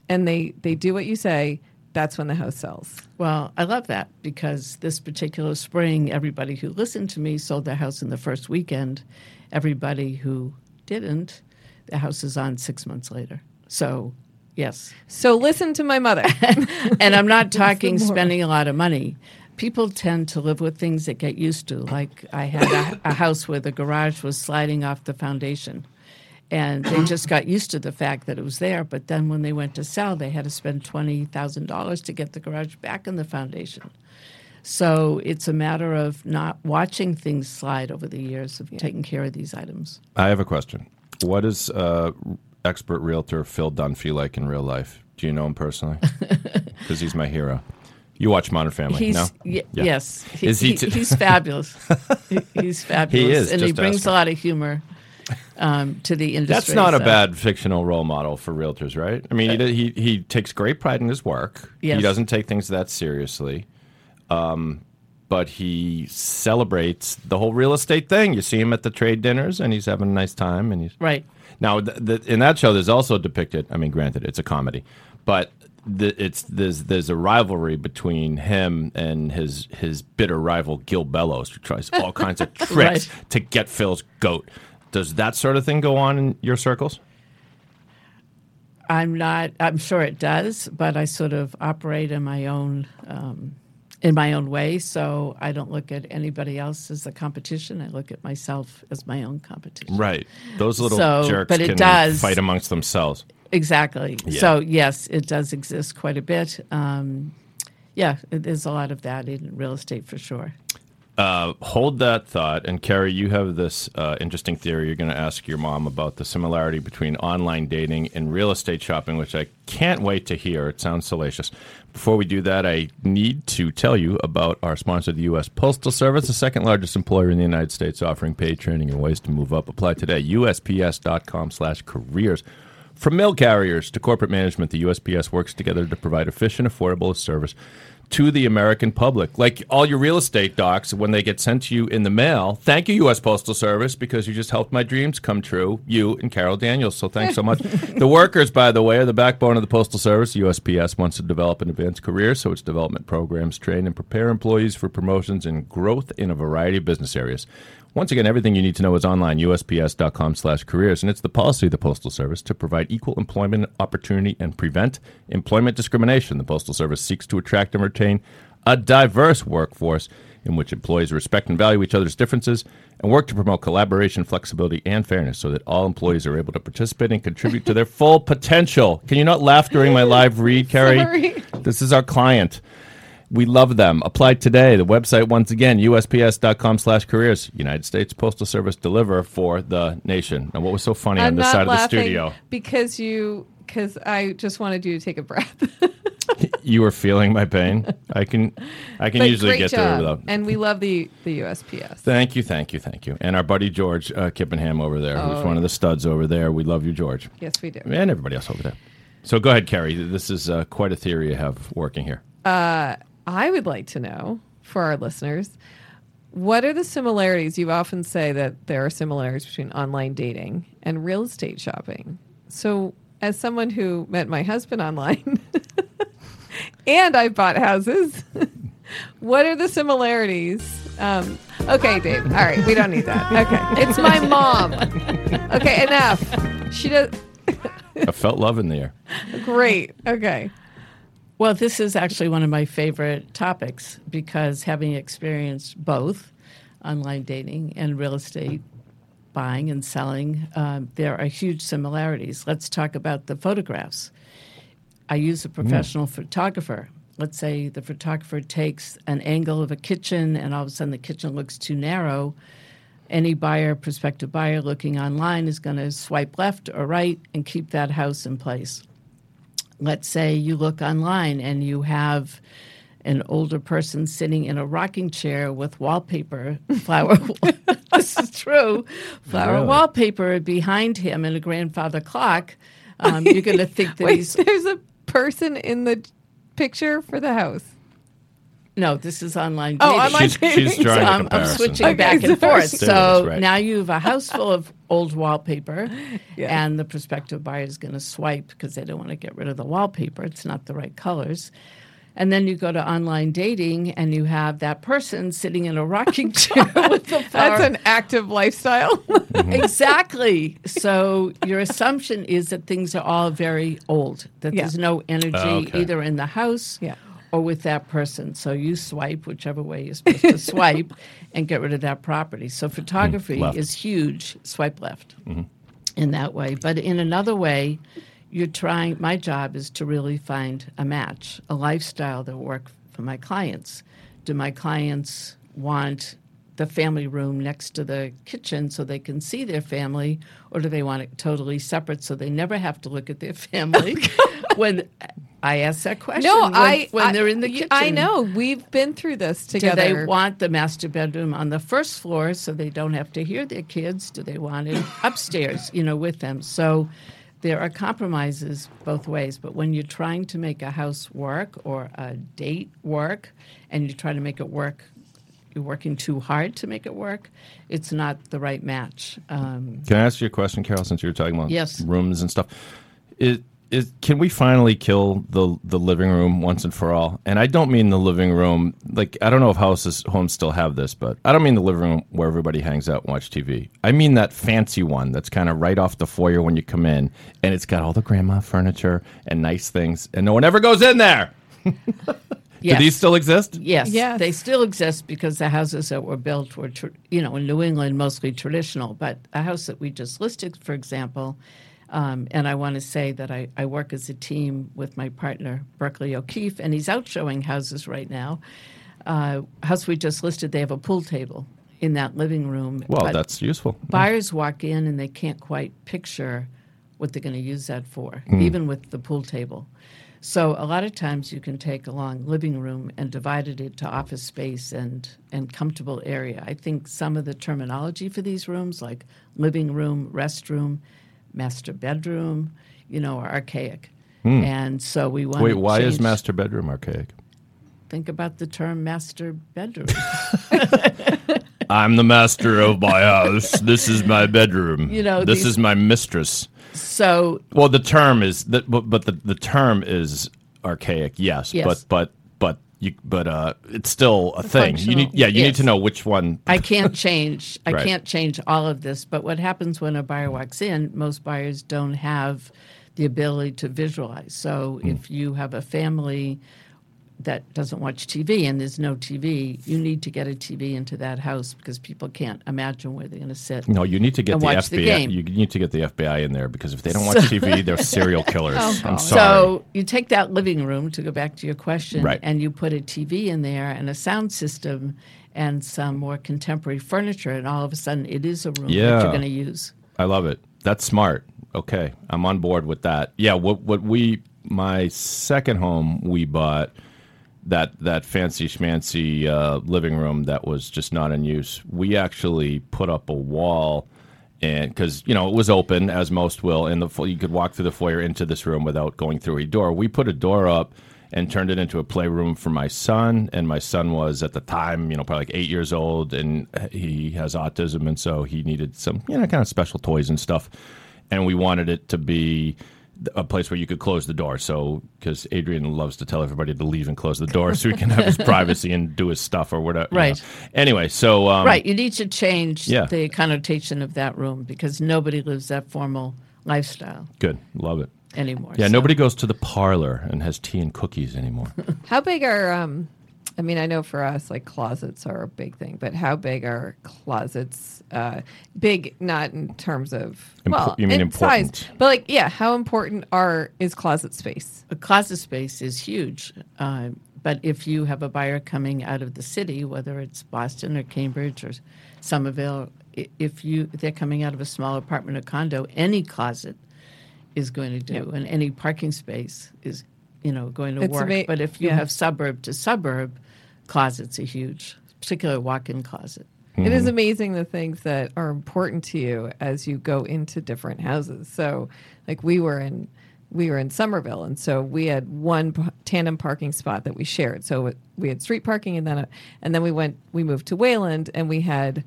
S3: and they they do what you say, that's when the house sells.
S4: Well, I love that because this particular spring, everybody who listened to me sold their house in the first weekend. Everybody who didn't, the house is on six months later. So, yes.
S3: So listen to my mother. *laughs*
S4: And I'm not *laughs* talking spending a lot of money. People tend to live with things that get used to. Like I had a, a house where the garage was sliding off the foundation. And they just got used to the fact that it was there. But then when they went to sell, they had to spend $20,000 to get the garage back in the foundation. So it's a matter of not watching things slide over the years of taking care of these items.
S2: I have a question. What is uh, expert realtor Phil Dunphy like in real life? Do you know him personally? *laughs* Because he's my hero. You watch Modern Family,
S4: He's
S2: no?
S4: y-
S2: Yeah.
S4: yes, he,
S2: Is he
S4: he-
S2: t-
S4: he's fabulous. *laughs* He- he's fabulous,
S2: is,
S4: and he brings a lot of humor um, to the industry.
S2: That's not a bad fictional role model for realtors, right? I mean, he, he he takes great pride in his work. He doesn't take things that seriously, um, but he celebrates the whole real estate thing. You see him at the trade dinners, and he's having a nice time. And he's
S4: Right.
S2: now in that show, there's also depicted. I mean, granted, it's a comedy, but the, it's there's there's a rivalry between him and his his bitter rival Gil Bellows, who tries all kinds of *laughs* tricks
S4: Right.
S2: to get Phil's goat. Does that sort of thing go on in your circles?
S4: I'm not. I'm sure it does, but I sort of operate in my own um, in my own way. So I don't look at anybody else as a competition. I look at myself as my own competition.
S2: Right. Those little
S4: So,
S2: jerks
S4: but it
S2: can
S4: does-
S2: fight amongst themselves.
S4: Exactly.
S2: Yeah.
S4: So yes, it does exist quite a bit. Um, yeah, there's a lot of that in real estate for sure.
S2: Uh, hold that thought. And Carrie, you have this uh, interesting theory. You're going to ask your mom about the similarity between online dating and real estate shopping, which I can't wait to hear. It sounds salacious. Before we do that, I need to tell you about our sponsor, the U.S. Postal Service, the second largest employer in the United States, offering paid training and ways to move up. Apply today. USPS.com/careers. From mail carriers to corporate management, the USPS works together to provide efficient, affordable service to the American public. Like all your real estate docs, when they get sent to you in the mail, thank you, U.S. Postal Service, because you just helped my dreams come true, you and Carole Daniels. So thanks so much. *laughs* the workers, by the way, are the backbone of the Postal Service. USPS wants to develop and advance careers, so its development programs train and prepare employees for promotions and growth in a variety of business areas. Once again, everything you need to know is online, usps.com slash careers, and it's the policy of the Postal Service to provide equal employment opportunity and prevent employment discrimination. The Postal Service seeks to attract and retain a diverse workforce in which employees respect and value each other's differences and work to promote collaboration, flexibility, and fairness so that all employees are able to participate and contribute to their *laughs* full potential. Can you not laugh during my live read, Carrie?
S3: Sorry.
S2: This is our client. We love them. Apply today. The website, once again, USPS.com slash careers. United States Postal Service deliver for the nation. Now, what was so funny on
S3: I'm
S2: this
S3: not
S2: side of the studio?
S3: because you because I just wanted you to take a breath. *laughs*
S2: You were feeling my pain. I can I can
S3: but
S2: usually get
S3: job.
S2: through without.
S3: And we love the the USPS.
S2: Thank you, thank you, thank you. And our buddy George uh, Kippenham over there, who's one of the studs over there. We love you, George.
S3: yes, we do.
S2: And everybody else over there. So go ahead, Carrie. This is uh, quite a theory you have working here.
S3: I would like to know for our listeners what are the similarities? You often say that there are similarities between online dating and real estate shopping. So, as someone who met my husband online *laughs* and I bought houses, *laughs* what are the similarities? Um, okay, Dave. All right, we don't need that. Okay, it's my mom. Okay, enough. She does
S2: I felt love in the air.
S3: great. Okay.
S4: Well, this is actually one of my favorite topics because having experienced both online dating and real estate buying and selling, um, there are huge similarities. Let's talk about the photographs. I use a professional photographer. Let's say the photographer takes an angle of a kitchen and all of a sudden the kitchen looks too narrow. Any buyer, prospective buyer looking online is going to swipe left or right and keep that house in place let's say you look online and you have an older person sitting in a rocking chair with wallpaper, *laughs* flower. *laughs* this is true. Flower
S2: Really?
S4: wallpaper behind him and a grandfather clock. Um, you're going to think that *laughs*
S3: Wait,
S4: he's
S3: there's a person in the picture for the house.
S4: No. This is online.
S3: Oh,
S4: dating.
S3: online
S2: She's, she's drawing
S4: So
S2: a
S4: I'm, I'm switching
S3: Okay,
S4: back and forth. So
S2: right.
S4: now you have a house full of old wallpaper, *laughs*
S3: Yeah.
S4: and the prospective buyer is going to swipe because they don't want to get rid of the wallpaper. It's not the right colors. And then you go to online dating, and you have that person sitting in a rocking *laughs* chair *laughs* with the flower.
S3: That's an active lifestyle.
S4: exactly. So your assumption is that things are all very old. That
S3: Yeah.
S4: there's no energy
S2: Okay.
S4: either in the house
S3: Yeah.
S4: Or with that person. So you swipe whichever way you're supposed to *laughs* swipe and get rid of that property. So mm-hmm. photography
S2: left.
S4: is huge. Swipe left mm-hmm. in that way. But in another way, you're trying. My job is to really find a match, a lifestyle that will work for my clients. Do my clients want the family room next to the kitchen so they can see their family, or do they want it totally separate so they never have to look at their *laughs* family? When I ask that question,
S3: no,
S4: when,
S3: I
S4: when
S3: I-
S4: they're in the kitchen,
S3: I know we've been through this together.
S4: do
S3: together.
S4: they want the master bedroom on the first floor so they don't have to hear their kids? Do they want it *laughs* upstairs, you know, with them? So there are compromises both ways. But when you're trying to make a house work or a date work and you try to make it work, you're working too hard to make it work, it's not the right match. Um,
S2: Can I ask you a question, Carole? Since you were talking about
S4: Yes.
S2: rooms and stuff, is, is can we finally kill the the living room once and for all? And I don't mean the living room like I don't know if houses homes still have this, but I don't mean the living room where everybody hangs out and watch TV. I mean that fancy one that's kind of right off the foyer when you come in, and it's got all the grandma furniture and nice things, and no one ever goes in there.
S4: Yes. *laughs*
S2: Do these still exist?
S4: Yes,
S3: Yes.
S4: they still exist because the houses that were built were, tr- you know, in New England mostly traditional. But a house that we just listed, for example, um, and I want to say that I, I work as a team with my partner Berkeley O'Keefe, and he's out showing houses right now. Uh, house we just listed, they have a pool table in that living room.
S2: Well,
S4: but
S2: that's useful.
S4: buyers walk in and they can't quite picture what they're going to use that for, even with the pool table. So a lot of times you can take a long living room and divide it into office space and and comfortable area. I think some of the terminology for these rooms, like living room, restroom, master bedroom, you know, are archaic. Hmm. And so we want
S2: Wait, why is master bedroom archaic?
S4: Think about the term master bedroom. *laughs* *laughs*
S2: I'm the master of my house. This is my bedroom.
S4: You know,
S2: this
S4: these-
S2: is my mistress.
S4: so
S2: Well, the term is that, but, but the, the term is archaic. Yes,
S4: Yes.
S2: but but you but uh, it's still a thing. You need yeah, you need to know which one.
S4: I can't change. *laughs* I
S2: Right.
S4: can't change all of this. But what happens when a buyer walks in? Most buyers don't have the ability to visualize. So
S2: Hmm.
S4: if you have a family that doesn't watch TV and there's no TV, you need to get a TV into that house because people can't imagine where they're going to sit.
S2: No, you need to get the
S4: the
S2: FBI.
S4: game.
S2: you need to get the FBI in there because if they don't *laughs* watch TV, they're serial killers. Oh, I'm sorry.
S4: So you take that living room to go back to your question,
S2: Right.
S4: and you put a TV in there and a sound system and some more contemporary furniture, and all of a sudden it is a room that you're going to use.
S2: I love it. That's smart. Okay, I'm on board with that. Yeah, what what we my second home we bought that that fancy schmancy uh, living room that was just not in use. We actually put up a wall, and because you know it was open as most will, and the you could walk through the foyer into this room without going through a door. We put a door up and turned it into a playroom for my son. And my son was at the time, you know, probably like eight years old, and he has autism, and so he needed some, you know, kind of special toys and stuff. And we wanted it to be a place where you could close the door. So, because Adrian loves to tell everybody to leave and close the door so he can have his *laughs* privacy and do his stuff or whatever. you
S4: Right.
S2: know. Anyway, so um,
S4: Right, you need to change
S2: Yeah.
S4: the connotation of that room because nobody lives that formal lifestyle
S2: good, love it.
S4: anymore.
S2: Yeah,
S4: So-
S2: nobody goes to the parlor and has tea and cookies anymore. *laughs*
S3: How big are um I mean, I know for us like closets are a big thing, but how big are closets uh big not in terms of
S2: Impo-
S3: well,
S2: you mean
S3: in size,
S2: important.
S3: but like yeah, how important are is closet space?
S4: A closet space is huge. Uh, but if you have a buyer coming out of the city, whether it's Boston or Cambridge or Somerville, if you if they're coming out of a small apartment or condo, any closet is going to do, and any parking space is, you know, going to
S3: It's
S4: work.
S3: ama-
S4: but if you
S3: yeah.
S4: have suburb to suburb, closets are huge, particularly walk-in closet.
S3: It
S2: Mm-hmm.
S3: is amazing the things that are important to you as you go into different houses. So, like we were in we were in Somerville, and so we had one p- tandem parking spot that we shared. So we had street parking, and then a, and then we went we moved to Wayland, and we had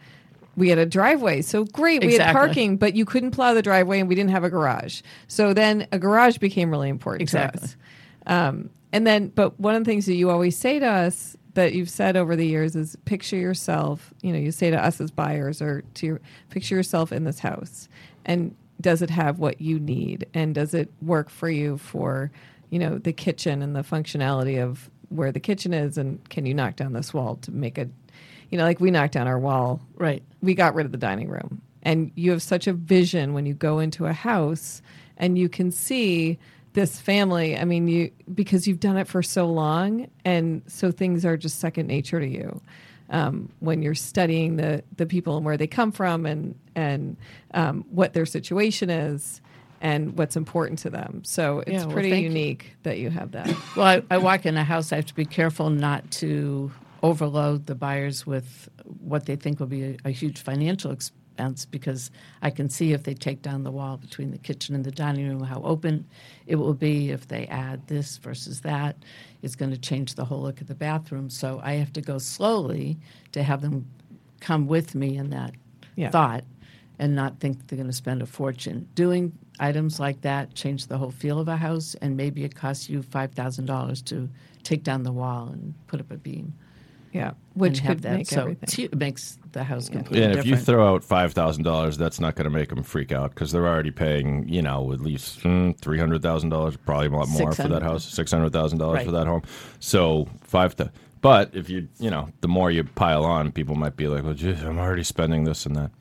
S3: we had a driveway. So great, we had parking, but you couldn't plow the driveway, and we didn't have a garage. So then a garage became really important
S4: Exactly.
S3: to us. Um, and then, but one of the things that you always say to us that you've said over the years is picture yourself, you know, you say to us as buyers or to your, picture yourself in this house. And does it have what you need? And does it work for you for, you know, the kitchen and the functionality of where the kitchen is? And can you knock down this wall to make a, you know, like we knocked down our wall
S4: Right.
S3: we got rid of the dining room. And you have such a vision when you go into a house and you can see this family. I mean, you because you've done it for so long, and so things are just second nature to you. Um, when you're studying the the people and where they come from, and and um, what their situation is, and what's important to them. So it's
S4: Yeah, well,
S3: pretty
S4: thank you.
S3: unique that you have that. *coughs*
S4: Well, I, I walk in a house. I have to be careful not to overload the buyers with what they think will be a, a huge financial expense because I can see if they take down the wall between the kitchen and the dining room how open it will be. If they add this versus that, it's going to change the whole look of the bathroom. So I have to go slowly to have them come with me in that
S3: Yeah.
S4: thought and not think they're going to spend a fortune. Doing items like that change the whole feel of a house, and maybe it costs you $5,000 to take down the wall and put up a beam.
S3: Yeah, which could
S4: that.
S3: make
S4: so
S3: everything.
S4: it's it makes the house completely
S2: And if
S4: different.
S2: you throw out five thousand dollars, that's not going to make them freak out because they're already paying, you know, at least mm, three hundred thousand dollars, probably a lot more for that house, six hundred thousand dollars for that home. So five. Th- but if you, you know, the more you pile on, people might be like, "Well, geez, I'm already spending this and that."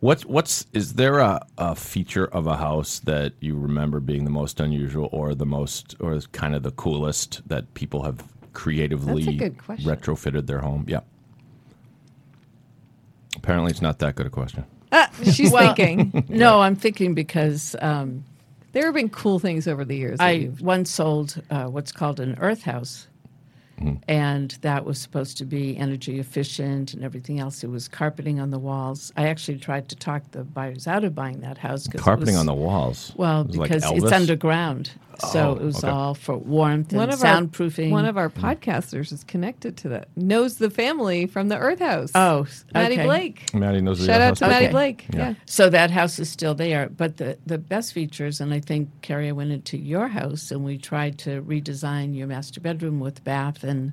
S2: What's what's is there a, a feature of a house that you remember being the most unusual or the most or kind of the coolest that people have creatively
S3: That's a good question.
S2: retrofitted their home? Yeah. Apparently, it's not that good a question.
S3: Ah, she's
S4: Well-
S3: thinking. *laughs*
S4: no, I'm thinking because um,
S3: There have been cool things over the years. that
S4: I once sold uh, what's called an earth house.
S2: Mm-hmm.
S4: And that was supposed to be energy efficient and everything else. It was carpeting on the walls. I actually tried to talk the buyers out of buying that house. 'cause it
S2: Carpeting
S4: was-
S2: on the walls.
S4: Well,
S2: It was like
S4: because it's underground, so
S2: Oh,
S4: it was
S2: okay.
S4: all for warmth and
S3: one of
S4: soundproofing.
S3: our one of our podcasters is connected to that. Knows the family from the Earth House.
S4: oh,
S3: Maddie. Blake.
S2: Maddie knows the
S3: Shout out
S2: house.
S3: to Maddie Blake.
S2: Yeah.
S3: Yeah.
S4: So that house is still there. But the, the best features, and I think, Carrie, I went into your house and we tried to redesign your master bedroom with bath and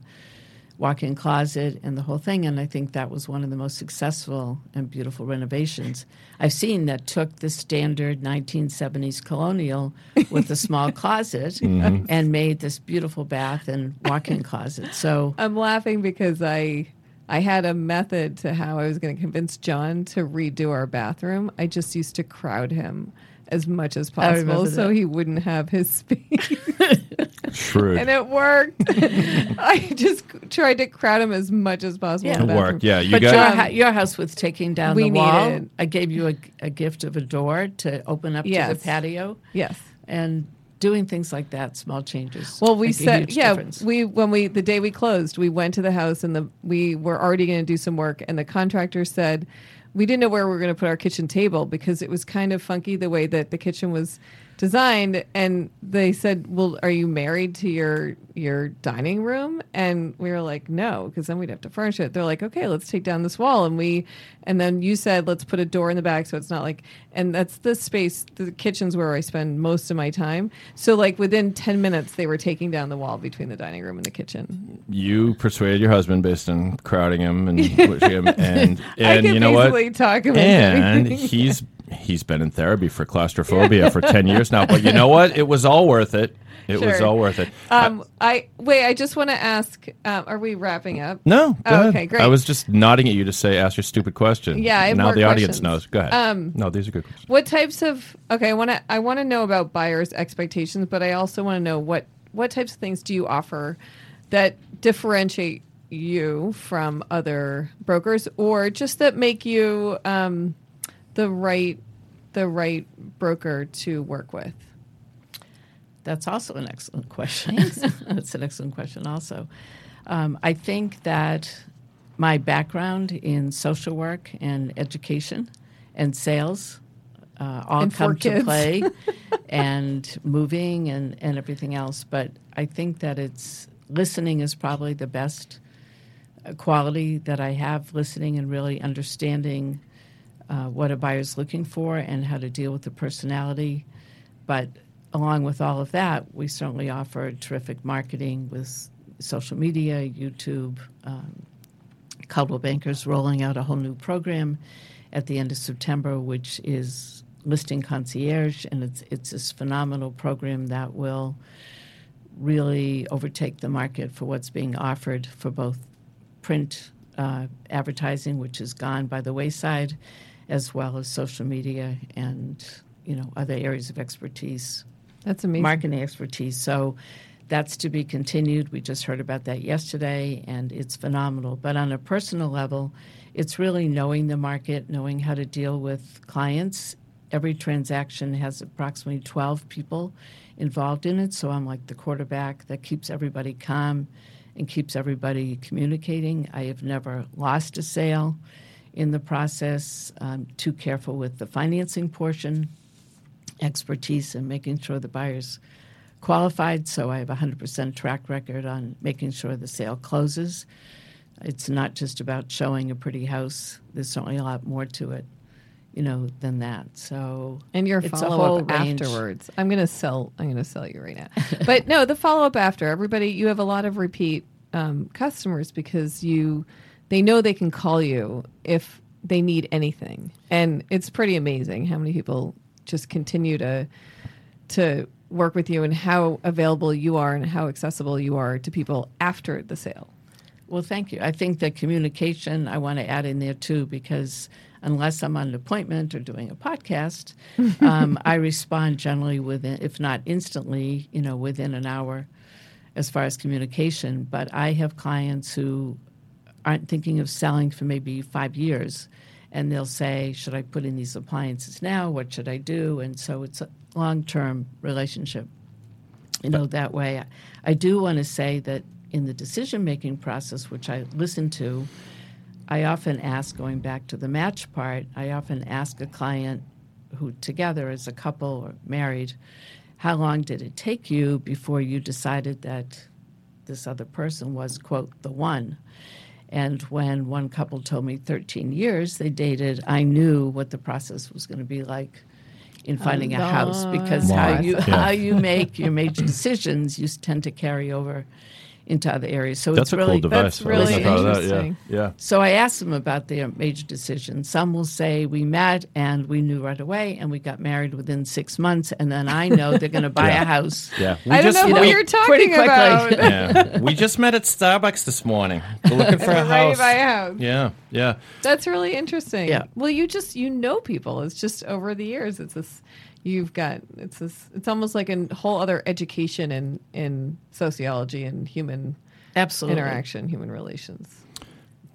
S4: walk in closet and the whole thing. And I think that was one of the most successful and beautiful renovations I've seen that took the standard 1970s colonial with a small *laughs* closet
S2: Mm-hmm.
S4: and made this beautiful bath and walk in closet. So.
S3: I'm laughing because I I had a method to how I was going to convince John to redo our bathroom. I just used to crowd him as much as possible so
S4: that.
S3: he wouldn't have his space.
S2: Shrewd.
S3: and it worked. *laughs* I just tried to crowd him as much as possible.
S4: Yeah.
S2: It worked. Yeah, you
S4: But
S2: got
S4: your, ha- your house was taking down
S3: We
S4: the wall,
S3: needed-
S4: I gave you a, a gift of a door to open up to the patio,
S3: Yes.
S4: and doing things like that, small changes.
S3: Well, we said,
S4: huge
S3: yeah,
S4: difference.
S3: we when we the day we closed, we went to the house and the we were already going to do some work, and the contractor said we didn't know where we were going to put our kitchen table because it was kind of funky the way that the kitchen was designed, and they said, "Well, are you married to your your dining room?" And we were like, "No," because then we'd have to furnish it. They're like, "Okay, let's take down this wall," and we, and then you said, "Let's put a door in the back so it's not like," and that's the space. The kitchen's where I spend most of my time. So like within ten minutes, they were taking down the wall between the dining room and the kitchen.
S2: you persuaded your husband based on crowding him and pushing him, *laughs* and
S3: I
S2: and you know what?
S3: talk about
S2: And
S3: anything.
S2: he's he's been in therapy for claustrophobia for ten years now. But you know what? It was all worth it. It was all worth it.
S3: Um, I wait. I just want to ask. Um, are we wrapping up?
S2: no, go
S3: Oh,
S2: ahead.
S3: okay, great.
S2: I was just nodding at you to say, ask your stupid question.
S3: Yeah,
S2: now the audience knows. Go ahead.
S3: Um,
S2: no, these are good questions.
S3: What types of okay? I want to I want to know about buyers' expectations, but I also want to know what what types of things do you offer that differentiate you from other brokers, or just that make you um, the right the right broker to work with.
S4: That's also an excellent question. *laughs* That's an excellent question, also. Um, I think that my background in social work and education and sales uh, all
S3: And
S4: come to play, *laughs* and moving and, and everything else. But I think that it's listening is probably the best uh, quality that I have listening and really understanding uh, what a buyer's looking for and how to deal with the personality. But along with all of that, we certainly offer terrific marketing with social media, YouTube. Um, Coldwell Bankers rolling out a whole new program at the end of September, which is listing concierge, and it's it's this phenomenal program that will really overtake the market for what's being offered for both print uh, advertising, which is gone by the wayside, as well as social media and you know other areas of expertise,
S3: That's amazing.
S4: marketing expertise. So that's to be continued. We just heard about that yesterday, and it's phenomenal. But on a personal level, it's really knowing the market, knowing how to deal with clients. Every transaction has approximately 12 people involved in it. So I'm like the quarterback that keeps everybody calm and keeps everybody communicating. I have never lost a sale in the process. I'm too careful with the financing portion, expertise, and making sure the buyer's qualified. So I have a 100% track record on making sure the sale closes. It's not just about showing a pretty house. There's certainly a lot more to it, you know, than that. So
S3: and your follow up
S4: range.
S3: afterwards. I'm gonna sell. I'm gonna sell you right now. *laughs* but no, the follow up after everybody. You have a lot of repeat um, customers because you they know they can call you if they need anything, and it's pretty amazing how many people just continue to to work with you and how available you are and how accessible you are to people after the sale.
S4: Well, thank you. I think the communication I want to add in there too, because unless I'm on an appointment or doing a podcast, *laughs* um, I respond generally within, if not instantly, you know, within an hour as far as communication. But I have clients who aren't thinking of selling for maybe five years. And they'll say, Should I put in these appliances now? What should I do? And so it's a long term relationship you know that way I- do want to say that in the decision making process which i listen to i often ask going back to the match part i often ask a client who together as a couple or married how long did it take you before you decided that this other person was quote the one and when one couple told me 13 years they dated i knew what the process was going to be like in finding a house because how you how you make your major decisions you tend to carry over into other areas. So
S2: That's
S4: it's
S2: a
S4: really
S2: cool device.
S3: that's really
S2: proud of that.
S3: interesting.
S2: Yeah. yeah.
S4: so I asked them about their major decisions. Some will say we met and we knew right away and we got married within six months, and then I know they're going to buy
S2: Yeah.
S4: a house.
S2: Yeah. We
S3: I don't
S2: just,
S3: know who
S4: we-
S3: you're talking about. *laughs*
S2: yeah. We just met at Starbucks this morning. We're looking for a
S3: Ready
S2: house.
S3: to buy a house.
S2: Yeah. Yeah.
S3: That's really interesting.
S4: Yeah.
S3: Well, you just you know people. It's just over the years. It's this. You've got it's this. It's almost like a whole other education in in sociology and human
S4: Absolutely.
S3: interaction, human relations.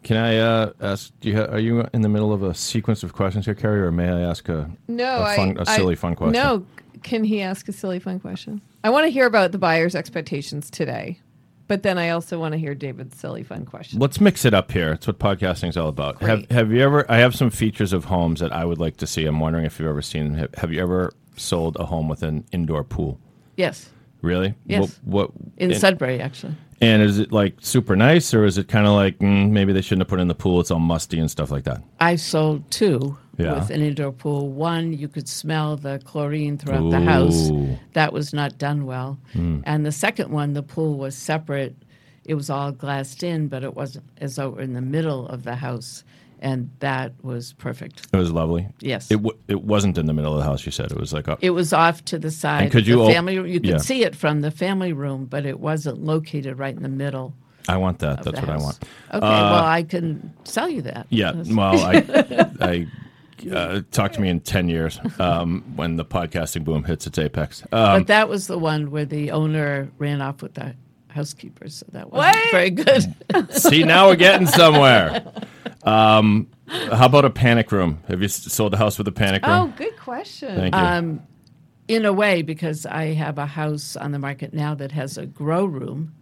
S2: Can I uh, ask? Do you ha- are you in the middle of a sequence of questions here, Carrie, or may I ask a
S3: No,
S2: a, fun,
S3: I,
S2: a silly
S3: I-
S2: fun question?
S3: No, can he ask a silly fun question? I want to hear about the buyer's expectations today, but then I also want to hear David's silly fun question.
S2: Let's mix it up here. It's what podcasting is all about. Have Have you ever? I have some features of homes that I would like to see. I'm wondering if you've ever seen. Have, have you ever sold a home with an indoor pool?
S4: Yes,
S2: Really?
S4: Yes.
S2: What? what
S4: in
S2: and,
S4: Sudbury actually.
S2: and is it like super nice, or is it kind of like mm, maybe they shouldn't have put it in the pool? It's all musty and stuff like that.
S4: I sold two
S2: Yeah.
S4: with an indoor pool. One, you could smell the chlorine throughout the house. That was not done well. And the second one, the pool was separate. It was all glassed in, but it wasn't as though it were in the middle of the house. And that was perfect.
S2: It was lovely.
S4: Yes.
S2: It w- it wasn't in the middle of the house. You said it was like a,
S4: It was off to the side.
S2: And could you
S4: the
S2: op-
S4: family? You could
S2: yeah.
S4: see it from the family room, but it wasn't located right in the middle.
S2: I want that. That's
S4: the
S2: what I want.
S4: Okay, well, I can sell you that.
S2: Yeah. Well, *laughs* I, I uh, talk to me in ten years um, when the podcasting boom hits its apex. Um,
S4: but that was the one where the owner ran off with the housekeeper, so that wasn't
S3: What?
S4: very good. *laughs*
S2: see, now we're getting somewhere. *laughs* Um, how about a panic room? Have you sold a house with a panic room?
S3: Oh, good question.
S2: Thank you.
S4: Um, in a way, because I have a house on the market now that has a grow room.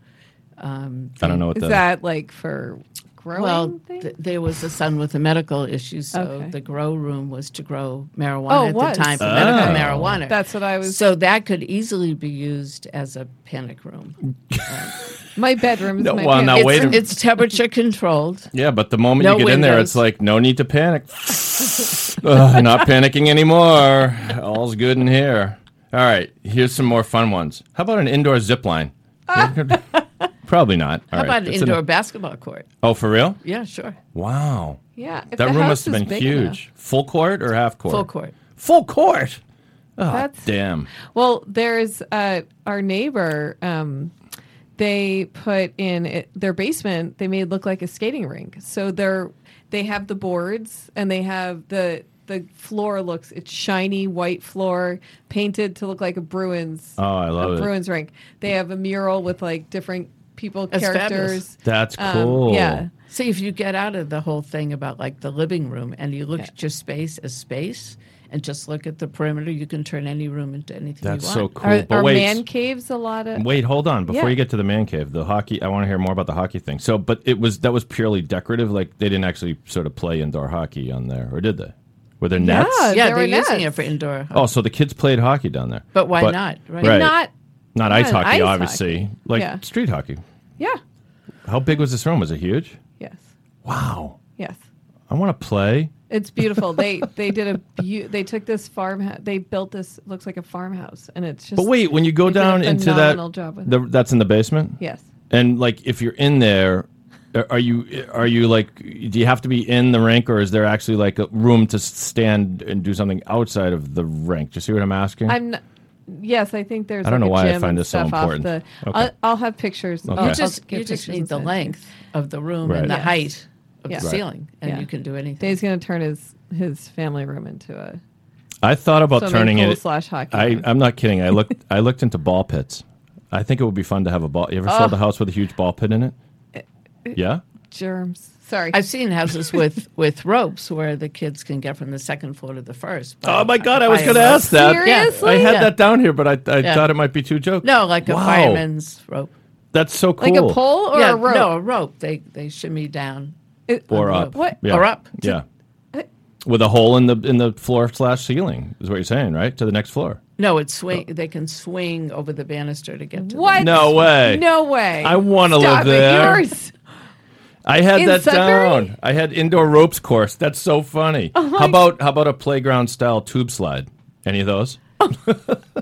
S2: Um, I don't know what
S3: Is
S2: that.
S3: that like for growing
S4: Well,
S3: things?
S4: th- there was a son with a medical issue, so
S3: Okay.
S4: the grow room was to grow marijuana
S3: Oh,
S4: at
S3: was.
S4: the time for
S2: Oh.
S4: medical marijuana.
S3: That's what I was.
S4: so that could easily be used as a panic room. *laughs*
S3: Um, my bedroom is
S2: No,
S3: my
S2: well,
S3: pants.
S2: now
S4: it's,
S2: wait a-
S4: it's temperature controlled. *laughs*
S2: yeah, but the moment
S4: No
S2: you get in there, it's like no need to panic. *laughs* Ugh, not panicking anymore. All's good in here. All right, here's some more fun ones. How about an indoor zip line? Probably not. All
S4: How
S2: right,
S4: about an indoor basketball court?
S2: oh, for real?
S4: Yeah, sure.
S2: Wow.
S3: yeah. if
S2: That
S3: the
S2: room
S3: house
S2: must have
S3: is
S2: been
S3: big
S2: huge.
S3: enough.
S2: Full court or half court?
S4: Full court.
S2: Full court. Oh,
S3: That's-
S2: damn.
S3: Well, there's uh, our neighbor. Um, they put in it, their basement. They made it look like a skating rink. So they're they have the boards and they have the the floor looks it's shiny white floor painted to look like a Bruins.
S2: Oh, I love
S3: a
S2: it.
S3: Bruins rink. They have a mural with like different people
S4: That's
S3: characters.
S4: fabulous.
S2: That's
S3: Um,
S2: cool.
S3: yeah.
S4: See, if you get out of the whole thing about like the living room and you look at your space as space and just look at the perimeter, you can turn any room into anything
S2: That's
S4: you
S2: so cool.
S3: Are,
S2: but
S3: are
S2: wait,
S3: man caves a lot of?
S2: wait, hold on. Before
S3: Yeah.
S2: you get to the man cave, the hockey. I want to hear more about the hockey thing. So, but it was that was purely decorative. Like they didn't actually sort of play indoor hockey on there, or did they? Were there nets?
S3: Yeah,
S4: yeah,
S3: there
S4: they're
S3: were
S4: using it for indoor.
S2: Oh, so the kids played hockey down there.
S4: But why not, right?
S2: Right.
S3: Not
S2: Not ice hockey,
S3: ice
S2: obviously.
S3: hockey.
S2: Like
S3: Yeah.
S2: street hockey.
S3: yeah.
S2: How big was this room? Was it huge?
S3: Yes.
S2: Wow.
S3: Yes.
S2: I want to play.
S3: It's beautiful. they *laughs* they did a beau- they took this farm they built this looks like a farmhouse and it's just
S2: But wait, when you go down into that, the, that's in the basement.
S3: yes
S2: And like, if you're in there, are- are you are you like? Do you have to be in the rink, or is there actually like a room to stand and do something outside of the rink? Do you see what I'm asking?
S3: I'm. Not, yes, I think there's.
S2: I don't
S3: like
S2: know
S3: a
S2: why I find this so
S3: off
S2: important.
S3: The,
S2: Okay.
S3: I'll, I'll have pictures.
S2: Okay.
S3: I'll,
S4: You just you just
S3: pictures
S4: need the
S3: and send
S4: length of the room
S2: Right.
S4: and the
S3: Yes.
S4: height of
S3: Yeah.
S4: the
S3: Right.
S4: ceiling, and
S3: Yeah.
S4: you can do anything.
S3: Dave's going to turn his his family room into a
S2: I thought about turning
S3: pool
S2: it.
S3: slash hockey.
S2: I, I'm not kidding. I looked. *laughs* I looked into ball pits. I think it would be fun to have a ball. You ever saw oh. the house with a huge ball pit in it? Yeah.
S3: Germs. Sorry.
S4: I've seen houses with *laughs* with ropes where the kids can get from the second floor to the first.
S2: Oh my God! I was going to ask that.
S3: Seriously?
S2: I had
S4: Yeah.
S2: that down here, but I, I
S4: Yeah.
S2: thought it might be too joke.
S4: No, like a
S2: Wow.
S4: fireman's rope.
S2: That's so cool.
S3: like a pole or
S4: yeah,
S3: a rope?
S4: no, a rope. They they shimmy down
S3: It-
S2: or up.
S3: What?
S2: Yeah.
S4: Or up.
S2: Yeah. With a hole in the in the floor slash ceiling is what you're saying, right? To the next floor.
S4: No, it's swing. They can swing over the banister to get to.
S3: What?
S2: No way.
S3: No way.
S2: I wanna live
S3: Stop it.
S2: there.
S3: Yours.
S2: I had
S3: In
S2: that
S3: Sudbury?
S2: down. I had indoor ropes course. That's so funny.
S3: Oh
S2: how about how about a playground style tube slide? Any of those? *laughs*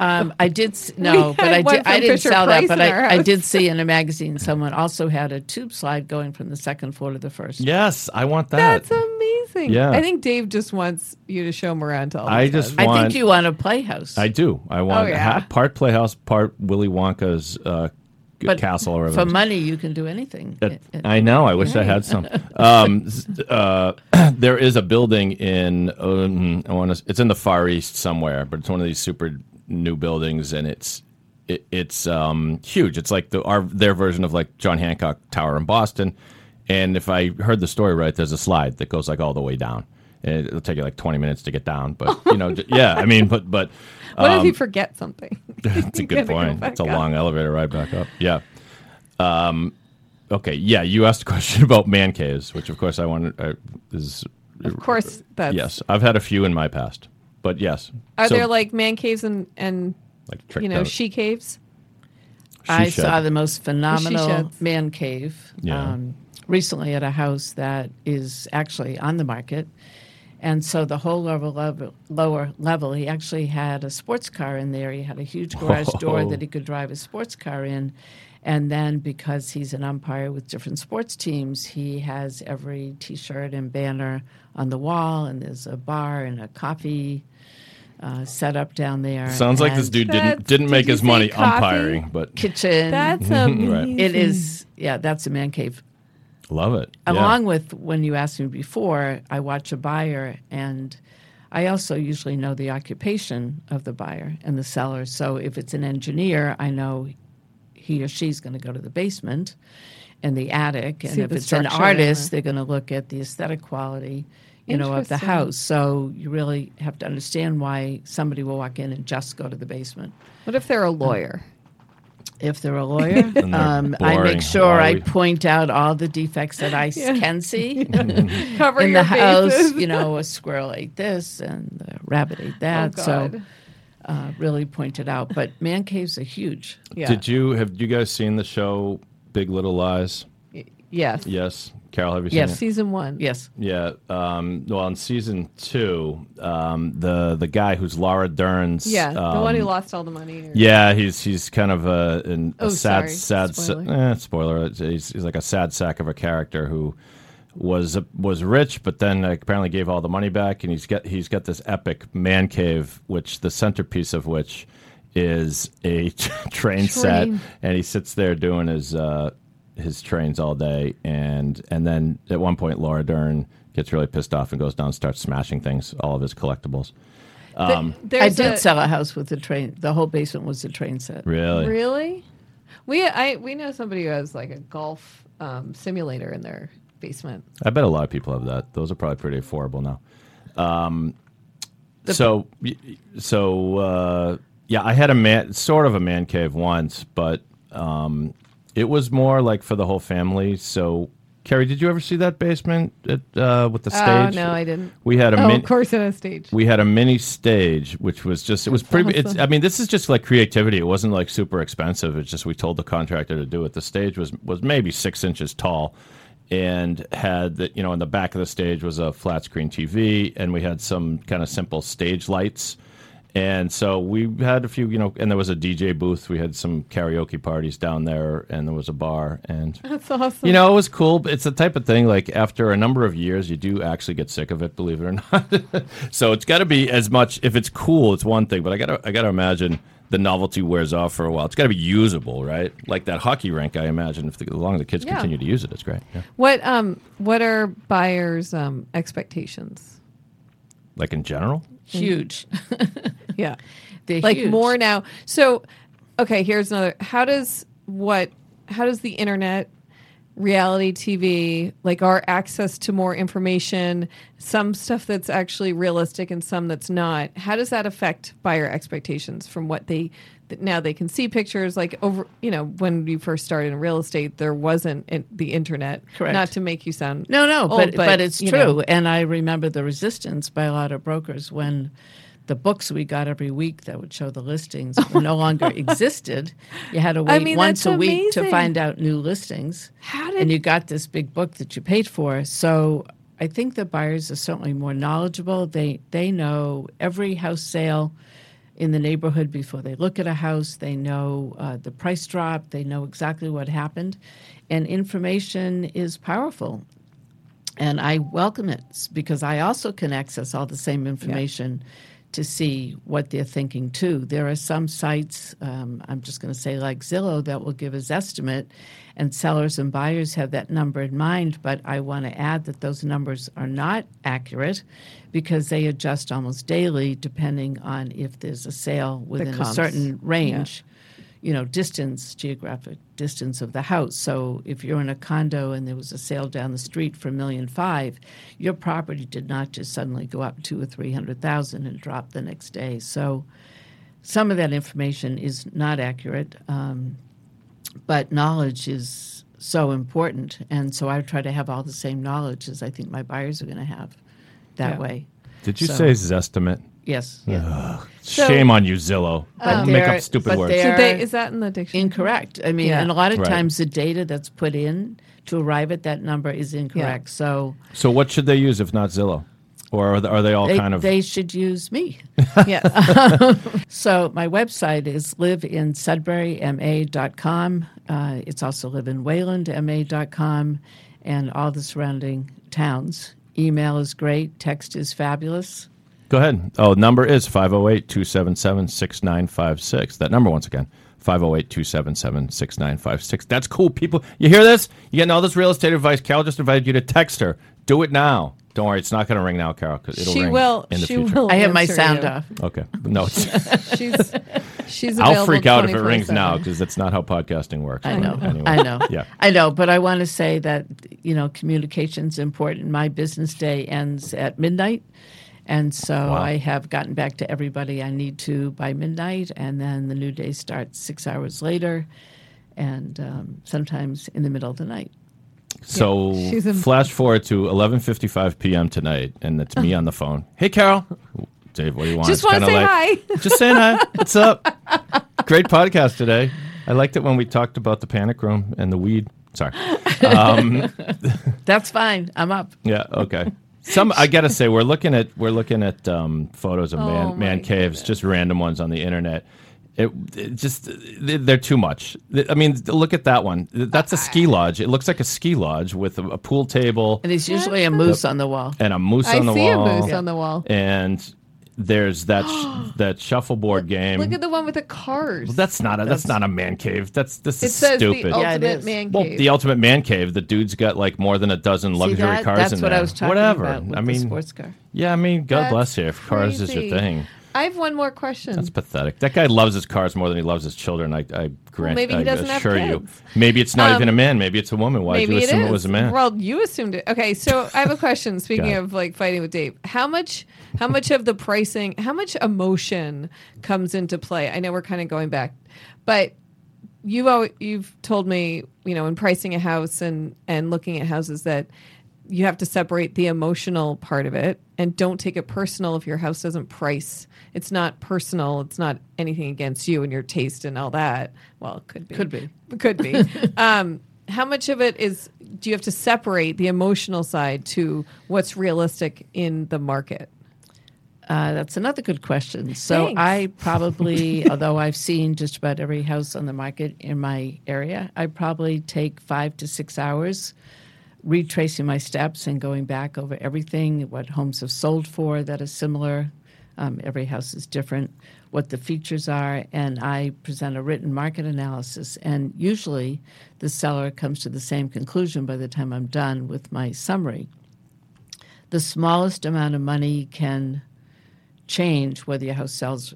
S4: Um, I did s- no, but I did. I didn't
S3: Fisher
S4: sell that, but
S3: in our
S4: I, I
S3: house.
S4: did see in a *laughs* magazine someone also had a tube slide going from the second floor to the first.
S2: Yes, I want that.
S3: That's amazing.
S2: Yeah.
S3: I think Dave just wants you to show him around to all
S2: I just.
S4: I
S2: want-
S4: think you want a playhouse.
S2: I do. I want
S3: Oh, yeah.
S2: ha- part Playhouse, part Willy Wonka's uh,
S4: But
S2: castle or
S4: for money, you can do anything. It- it-
S2: I know. I wish I had some. *laughs* Um, uh, *clears throat* there is a building in. Um, I want to. It's in the Far East somewhere, but it's one of these super new buildings, and it's it, it's um, huge. It's like the our their version of like John Hancock Tower in Boston. And if I heard the story right, there's a slide that goes like all the way down. And it'll take you like 20 minutes to get down, but you know, j- yeah. I mean, but but
S3: What if
S2: um,
S3: you forget something? *laughs* *laughs*
S2: that's a good
S3: gotta go
S2: point.
S3: back
S2: It's a
S3: up.
S2: long elevator ride back up. Yeah. Um, okay. Yeah. You asked a *laughs* question about man caves, which of course I wanted. Uh, is
S3: Of course, that's
S2: yes. I've had a few in my past, but yes.
S3: Are
S2: So,
S3: there like man caves and and
S2: like
S3: you know
S2: out
S3: she caves?
S4: I
S2: she
S4: saw the most phenomenal man cave
S2: Yeah.
S4: um, recently at a house that is actually on the market. And so the whole lower level, lower level, he actually had a sports car in there. He had a huge garage door that he could drive his sports car in. And then because he's an umpire with different sports teams, he has every T-shirt and banner on the wall, and there's a bar and a coffee uh, set up down there.
S2: Sounds like this dude didn't didn't make
S3: you
S2: his money
S3: coffee?
S2: umpiring, but
S4: kitchen.
S3: That's *laughs* amazing.
S4: it is. Yeah, that's a man cave.
S2: Love it. Yeah.
S4: Along with when you asked me before, I watch a buyer and I also usually know the occupation of the buyer and the seller. So if it's an engineer, I know he or she's going to go to the basement and the attic. And
S3: See
S4: if it's an artist, they're going to look at the aesthetic quality, you know, of the house. So you really have to understand why somebody will walk in and just go to the basement.
S3: What if they're a um, lawyer?
S4: If they're a lawyer, *laughs*
S2: they're
S4: um, I make sure I point out all the defects that I s- *laughs*
S3: Yeah.
S4: can see *laughs*
S3: Cover
S4: in
S3: your
S4: the house.
S3: bases.
S4: You know, a squirrel ate this and the rabbit ate
S3: Oh,
S4: that. so uh, really point it out. But man caves are huge.
S3: yeah.
S2: Did you have you guys seen the show Big Little Lies?
S3: Yes.
S2: Yes. Carole, have you seen
S4: Yes.
S2: it?
S3: Season one.
S4: Yes.
S2: Yeah. Um, well, in season two, um, the the guy who's Laura Dern's
S3: Yeah. The one who
S2: um,
S3: lost all the money. or-
S2: Yeah, he's he's kind of a, an, a
S3: Oh,
S2: sad
S3: sorry.
S2: sad sa-
S3: Spoiler.
S2: eh, spoiler. He's, he's like a sad sack of a character who was was rich, but then apparently gave all the money back, and he's got he's got this epic man cave, which the centerpiece of which is a *laughs* train, set, and he sits there doing his uh, his trains all day, and and then at one point Laura Dern gets really pissed off and goes down and starts smashing things, all of his collectibles.
S3: The-
S4: I did
S3: a-
S4: sell a house with a train. The whole basement was a train set.
S2: Really,
S3: Really? We I we know somebody who has like a golf um, simulator in their basement.
S2: I bet a lot of people have that. Those are probably pretty affordable now. Um, so, so uh, yeah, I had a man, sort of a man cave once, but um, it was more like for the whole family. So, Carrie, did you ever see that basement at, uh, with the
S3: Oh
S2: stage?
S3: no, I didn't.
S2: We had a
S3: Oh,
S2: min-
S3: of course, on a stage.
S2: we had a mini stage, which was just it was pretty. It's. I mean, this is just like creativity. It wasn't like super expensive. It's just we told the contractor to do it. The stage was was maybe six inches tall, and had the, you know in the back of the stage was a flat screen TV, and we had some kind of simple stage lights. And so we had a few, you know, and there was a DJ booth. We had some karaoke parties down there, and there was a bar. And *laughs*
S3: That's awesome.
S2: you know, it was cool. But it's the type of thing like after a number of years, you do actually get sick of it, believe it or *laughs* not. so it's got to be as much. If it's cool, it's one thing, but I got to I got to imagine the novelty wears off for a while. It's got to be usable, right? Like that hockey rink. I imagine if the, as long as the kids
S3: Yeah.
S2: continue to use it, it's great. Yeah.
S3: what um what are buyers' um expectations?
S2: Like in general. Mm-hmm.
S4: Huge. *laughs*
S3: Yeah.
S4: They're
S3: like
S4: huge.
S3: more now. So, okay, here's another. How does what? How does the internet, reality TV, like our access to more information, some stuff that's actually realistic and some that's not? How does that affect buyer expectations from what they? Now they can see pictures like over, you know, when you first started in real estate, there wasn't in, the internet.
S4: Correct.
S3: Not to make you sound
S4: No, no,
S3: old,
S4: but, but it's true.
S3: know.
S4: And I remember the resistance by a lot of brokers when the books we got every week that would show the listings no longer *laughs* existed. You had to wait
S3: mean,
S4: once a week to find out new listings.
S3: How did and
S4: you got this big book that you paid for. So I think the buyers are certainly more knowledgeable. They they know every house sale in the neighborhood before they look at a house. They know uh, the price drop. They know exactly what happened, and information is powerful. And I welcome it because I also can access all the same information to see what they're thinking too. There are some sites, um, I'm just going to say like Zillow, that will give us estimate, and sellers and buyers have that number in mind. But I want to add that those numbers are not accurate because they adjust almost daily depending on if there's a sale within a certain range you know, distance, geographic distance of the house. So if you're in a condo and there was a sale down the street for a million five, your property did not just suddenly go up two or three hundred thousand and drop the next day. So some of that information is not accurate, um, but knowledge is so important. And so I try to have all the same knowledge as I think my buyers are going to have that
S3: Yeah.
S4: way.
S2: Did you
S4: So-
S2: say Zestimate?
S4: Yes.
S3: So-
S2: Shame on you, Zillow.
S4: But
S2: Don't make up stupid
S4: but
S2: words.
S4: they're-
S3: So they, is that in the dictionary?
S4: incorrect. I mean,
S3: Yeah.
S4: and a lot of
S2: Right.
S4: times the data that's put in to arrive at that number is incorrect. So
S2: So what should they use if not Zillow? Or are they, are they all
S4: they,
S2: kind of
S4: they should use me. *laughs*
S3: Yes. *laughs*
S4: So my website is liveinsudburyma.com. Uh, it's also liveinwaylandma.com and all the surrounding towns. Email is great. Text is fabulous.
S2: Go ahead. Oh, number is 508 277 6956. That number, once again, 508 277 6956. That's cool, people. You hear this? You're getting all this real estate advice. Carole just invited you to text her. Do it now. Don't worry, it's not going to ring now, Carole, because it'll
S3: she
S2: ring
S3: will.
S2: in the
S3: she
S2: future.
S3: will.
S4: I have my sound
S3: you.
S4: off.
S2: Okay. No, it's, *laughs* *laughs*
S3: She's she's.
S2: I'll freak out if it rings now because that's not how podcasting works.
S4: I know.
S2: Anyway.
S4: I know.
S2: Yeah.
S4: I know. But I want to say that, you know, communication's important. My business day ends at midnight. And so
S2: Wow.
S4: I have gotten back to everybody I need to by midnight. And then the new day starts six hours later and um, sometimes in the middle of the night.
S2: So
S3: she's in-
S2: flash forward to 11:55 p.m. tonight, and it's me on the phone. Hey, Carole. Dave, what do you want?
S3: Just wanna say
S2: like-
S3: hi. *laughs*
S2: Just saying hi. What's up? *laughs* Great podcast today. I liked it when we talked about the panic room and the weed. Sorry. *laughs*
S4: That's fine. I'm up.
S2: Yeah. Okay. Some I gotta say we're looking at we're looking at um, photos of
S3: Oh,
S2: man
S3: my
S2: man caves, just random ones on the internet. It, it just they- they're too much. I mean, look at that one. That's a ski lodge. It looks like a ski lodge with a, a pool table
S4: And there's usually a moose on the wall.
S2: and a moose
S3: I
S2: on the
S3: see a
S2: wall.
S3: moose on the wall.
S2: And there's that sh- *gasps* that shuffleboard game.
S3: Look at the one with the cars.
S2: Well, that's not a that's, not a man cave. That's this
S3: it
S2: is
S3: says
S2: stupid.
S3: the
S4: Yeah, it
S3: ultimate
S4: is.
S3: man
S2: well, the ultimate man cave. The dude's got like more than a dozen luxury
S4: See that?
S2: cars
S4: That's
S2: in
S4: what
S2: there.
S4: I was talking
S2: Whatever.
S4: about with
S2: I
S4: the
S2: mean,
S4: sports car.
S2: yeah. I mean, God
S3: That's
S2: bless you if cars is your thing.
S3: I have one more question.
S2: That's pathetic. That guy loves his cars more than he loves his children. I, I grant.
S3: maybe he
S2: I
S3: doesn't have
S2: assure you.
S3: kids.
S2: Maybe it's not
S3: Um,
S2: even a man. Maybe it's a woman. Why did
S3: Maybe
S2: you assume
S3: is.
S2: it was a man?
S3: Well, you assumed it. Okay, so I have a question. *laughs* Speaking of like fighting with Dave, how much, how much of the pricing, how much emotion comes into play? I know we're kind of going back, but you've always, you've told me, you know, in pricing a house and and looking at houses that you have to separate the emotional part of it and don't take it personal if your house doesn't price. It's not personal. It's not anything against you and your taste and all that. Well, it could be.
S4: Could be.
S3: Could be. *laughs* um, how much of it is do you have to separate the emotional side to what's realistic in the market?
S4: Uh, that's another good question. So
S3: Thanks.
S4: I *laughs* probably, although I've seen just about every house on the market in my area, I probably take five to six hours retracing my steps and going back over everything, what homes have sold for that is similar. Um, every house is different, what the features are, and I present a written market analysis. And usually the seller comes to the same conclusion by the time I'm done with my summary. The smallest amount of money can change whether your house sells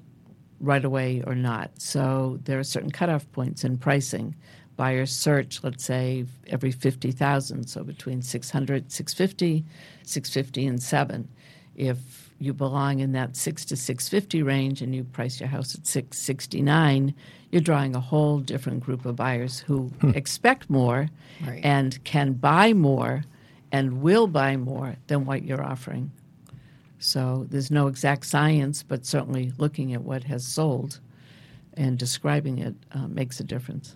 S4: right away or not. So there are certain cutoff points in pricing. Buyers search, let's say, every 50,000, so between 600, 650, 650 and 7. If you belong in that 6 to 650 range and you price your house at 669, you're drawing a whole different group of buyers who expect more
S3: Right.
S4: and can buy more and will buy more than what you're offering. So there's no exact science, but certainly looking at what has sold and describing it uh, makes a difference.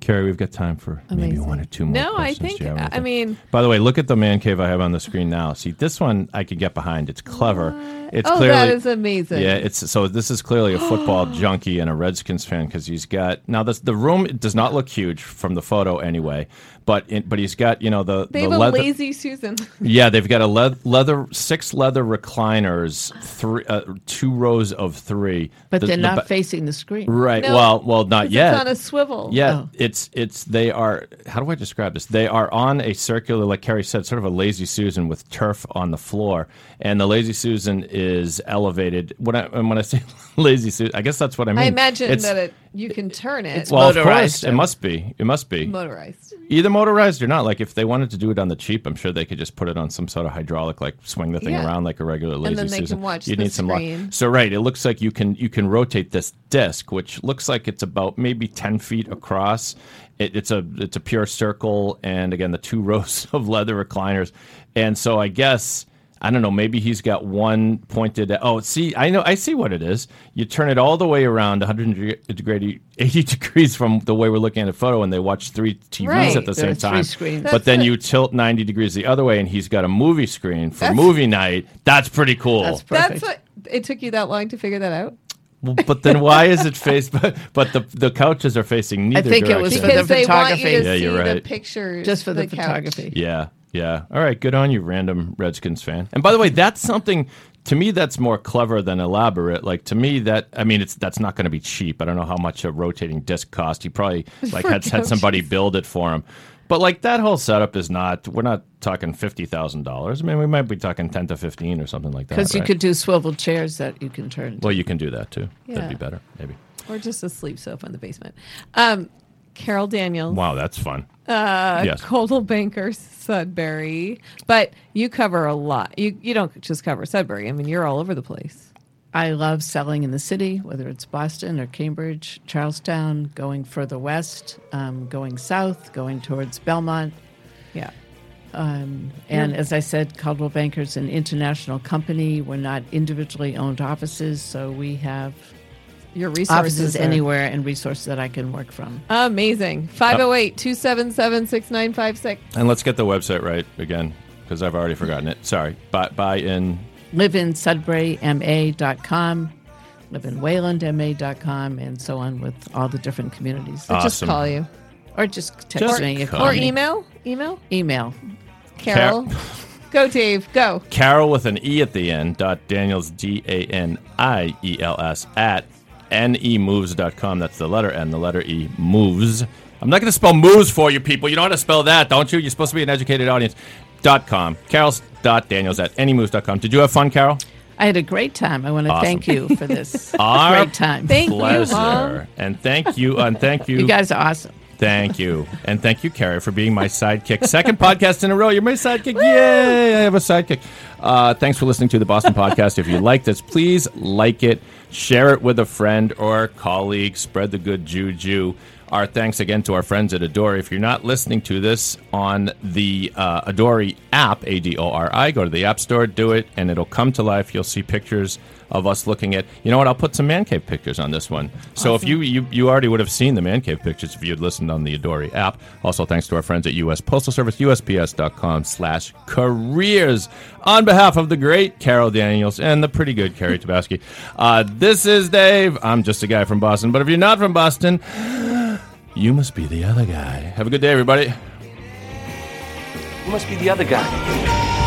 S2: Carrie, we've got time for maybe one or two more.
S3: No, I think- I mean-
S2: by the way, look at the man cave I have on the screen now. See, this one I could get behind. It's clever. It's
S3: oh,
S2: clearly
S3: that is amazing.
S2: Yeah, it's so this is clearly a football *gasps* junkie and a Redskins fan because he's got now this the room does not look huge from the photo anyway, but in, but he's got you know the
S3: They
S2: the
S3: have a
S2: leather
S3: lazy Susan. *laughs*
S2: yeah they've got a le- leather six leather recliners three uh, two rows of three
S4: But
S2: The-
S4: they're
S2: the
S4: not
S2: ba-
S4: facing the screen.
S2: right
S3: No,
S2: well well not
S3: 'Cause
S2: yet
S3: It's on a swivel.
S2: yeah,
S4: Oh.
S2: it's it's they are. How do I describe this? They are on a circular, like Carrie said, sort of a lazy susan with turf on the floor, and the lazy susan is elevated. When I and when I say *laughs* lazy susan, I guess that's what I mean.
S3: I imagine
S2: It's-
S3: that it you can turn it.
S4: It's
S2: well, of
S4: motorized,
S2: course, it must be. It must be
S3: motorized.
S2: either motorized or not. Like if they wanted to do it on the cheap, I'm sure they could just put it on some sort of hydraulic, like swing the thing
S3: Yeah.
S2: around like a regular lazy And
S3: then they can
S2: susan.
S3: watch
S2: you
S3: the
S2: need some luck.
S3: screen.
S2: So right, it looks like you can you can rotate this disc, which looks like it's about maybe ten feet across. It, it's a it's a pure circle, and again the two *laughs* rows of leather recliners, and so I guess. I don't know. Maybe he's got one pointed. At, oh, see, I know. I see what it is. You turn it all the way around 180 degree, 80 degrees from the way we're looking at the photo, and they watch three TVs
S3: Right.
S2: at the
S4: There
S2: same time.
S4: screens.
S2: But
S3: That's
S2: then
S3: it.
S2: you tilt 90 degrees the other way, and he's got a movie screen for
S3: That's-
S2: movie night. That's pretty cool.
S4: That's perfect.
S3: That's what it took you that long to figure that out.
S2: Well, but then why is it faced? *laughs* But, but the the couches are facing neither
S4: think it was
S2: direction.
S4: for the
S3: Because they want you
S4: photography.
S3: to
S2: Yeah,
S3: see
S2: you're
S3: the
S2: right.
S3: pictures,
S4: Just for the,
S3: couch.
S4: photography.
S2: Yeah, yeah. All right, good on you, random Redskins fan. And by the way, that's something to me that's more clever than elaborate. Like to me, that I mean, it's that's not going to be cheap. I don't know how much a rotating disc cost. He probably *laughs* like had had somebody build it for him. But like that whole setup is not. We're not talking fifty thousand dollars. I mean, we might be talking ten to fifteen or something like that.
S4: Because you
S2: right?
S4: could do swivel chairs that you can turn.
S2: Well, you can do that too.
S3: Yeah.
S2: That'd be better, maybe.
S3: or just a sleep sofa in the basement. Um, Carole Daniels,
S2: Wow, that's fun. Uh, yes.
S3: Coldwell Banker, Sudbury, but you cover a lot. You you don't just cover Sudbury. I mean, you're all over the place.
S4: I love selling in the city, whether it's Boston or Cambridge, Charlestown, going further west, um, going south, going towards Belmont.
S3: Yeah.
S4: Um, and as I said, Coldwell Banker's an international company. We're not individually owned offices, so we have
S3: Your resources
S4: offices
S3: are
S4: anywhere and resources that I can work from.
S3: Amazing. 508 277 6956.
S2: And let's get the website right again because I've already forgotten it. Sorry. Buy, buy in.
S4: Live in Sudbury, SudburyMA.com, live in Wayland, WaylandMA.com, and so on with all the different communities.
S3: Just
S2: Awesome.
S3: call you.
S4: Or just text
S2: Just
S4: me.
S2: call
S3: Or
S4: need.
S3: email. Email.
S4: Email.
S3: Carole. *laughs* go, Dave. Go.
S2: Carole with an E at the end, dot Daniels, D A N I E L S, at nemoves.com. That's the letter N, the letter E, moves. I'm not going to spell moves for you people. You know how to spell that, don't you? You're supposed to be an educated audience. Dot com. Carole's dot Daniels at nemoves.com. Did you have fun, Carole?
S4: I had a great time. I want to
S2: Awesome.
S4: thank you for this *laughs*
S2: Our
S4: great time.
S3: Thank you,
S2: Pleasure.
S3: Mom.
S2: And thank you. And thank you. *laughs*
S4: you guys are awesome.
S2: Thank you. And thank you, Carrie, for being my sidekick. *laughs* Second podcast in a row. You're my sidekick. Yay! I have a sidekick. Uh, thanks for listening to the Boston Podcast. If you like this, please like it, share it with a friend or colleague, spread the good juju. Our thanks again to our friends at Adori. If you're not listening to this on the uh, Adori app, A D O R I, go to the App Store, do it, and it'll come to life. You'll see pictures of us looking at. You know what? I'll put some man cave pictures on this one. So if you, you you already would have seen the man cave pictures if you had listened on the Adori app. Also, thanks to our friends at U.S. Postal Service, USPS.com/slash careers. On behalf of the great Carole Daniels and the pretty good Carrie *laughs* Tabaski, uh, this is Dave. I'm just a guy from Boston, but if you're not from Boston, you must be the other guy. Have a good day, everybody.
S5: You must be the other guy.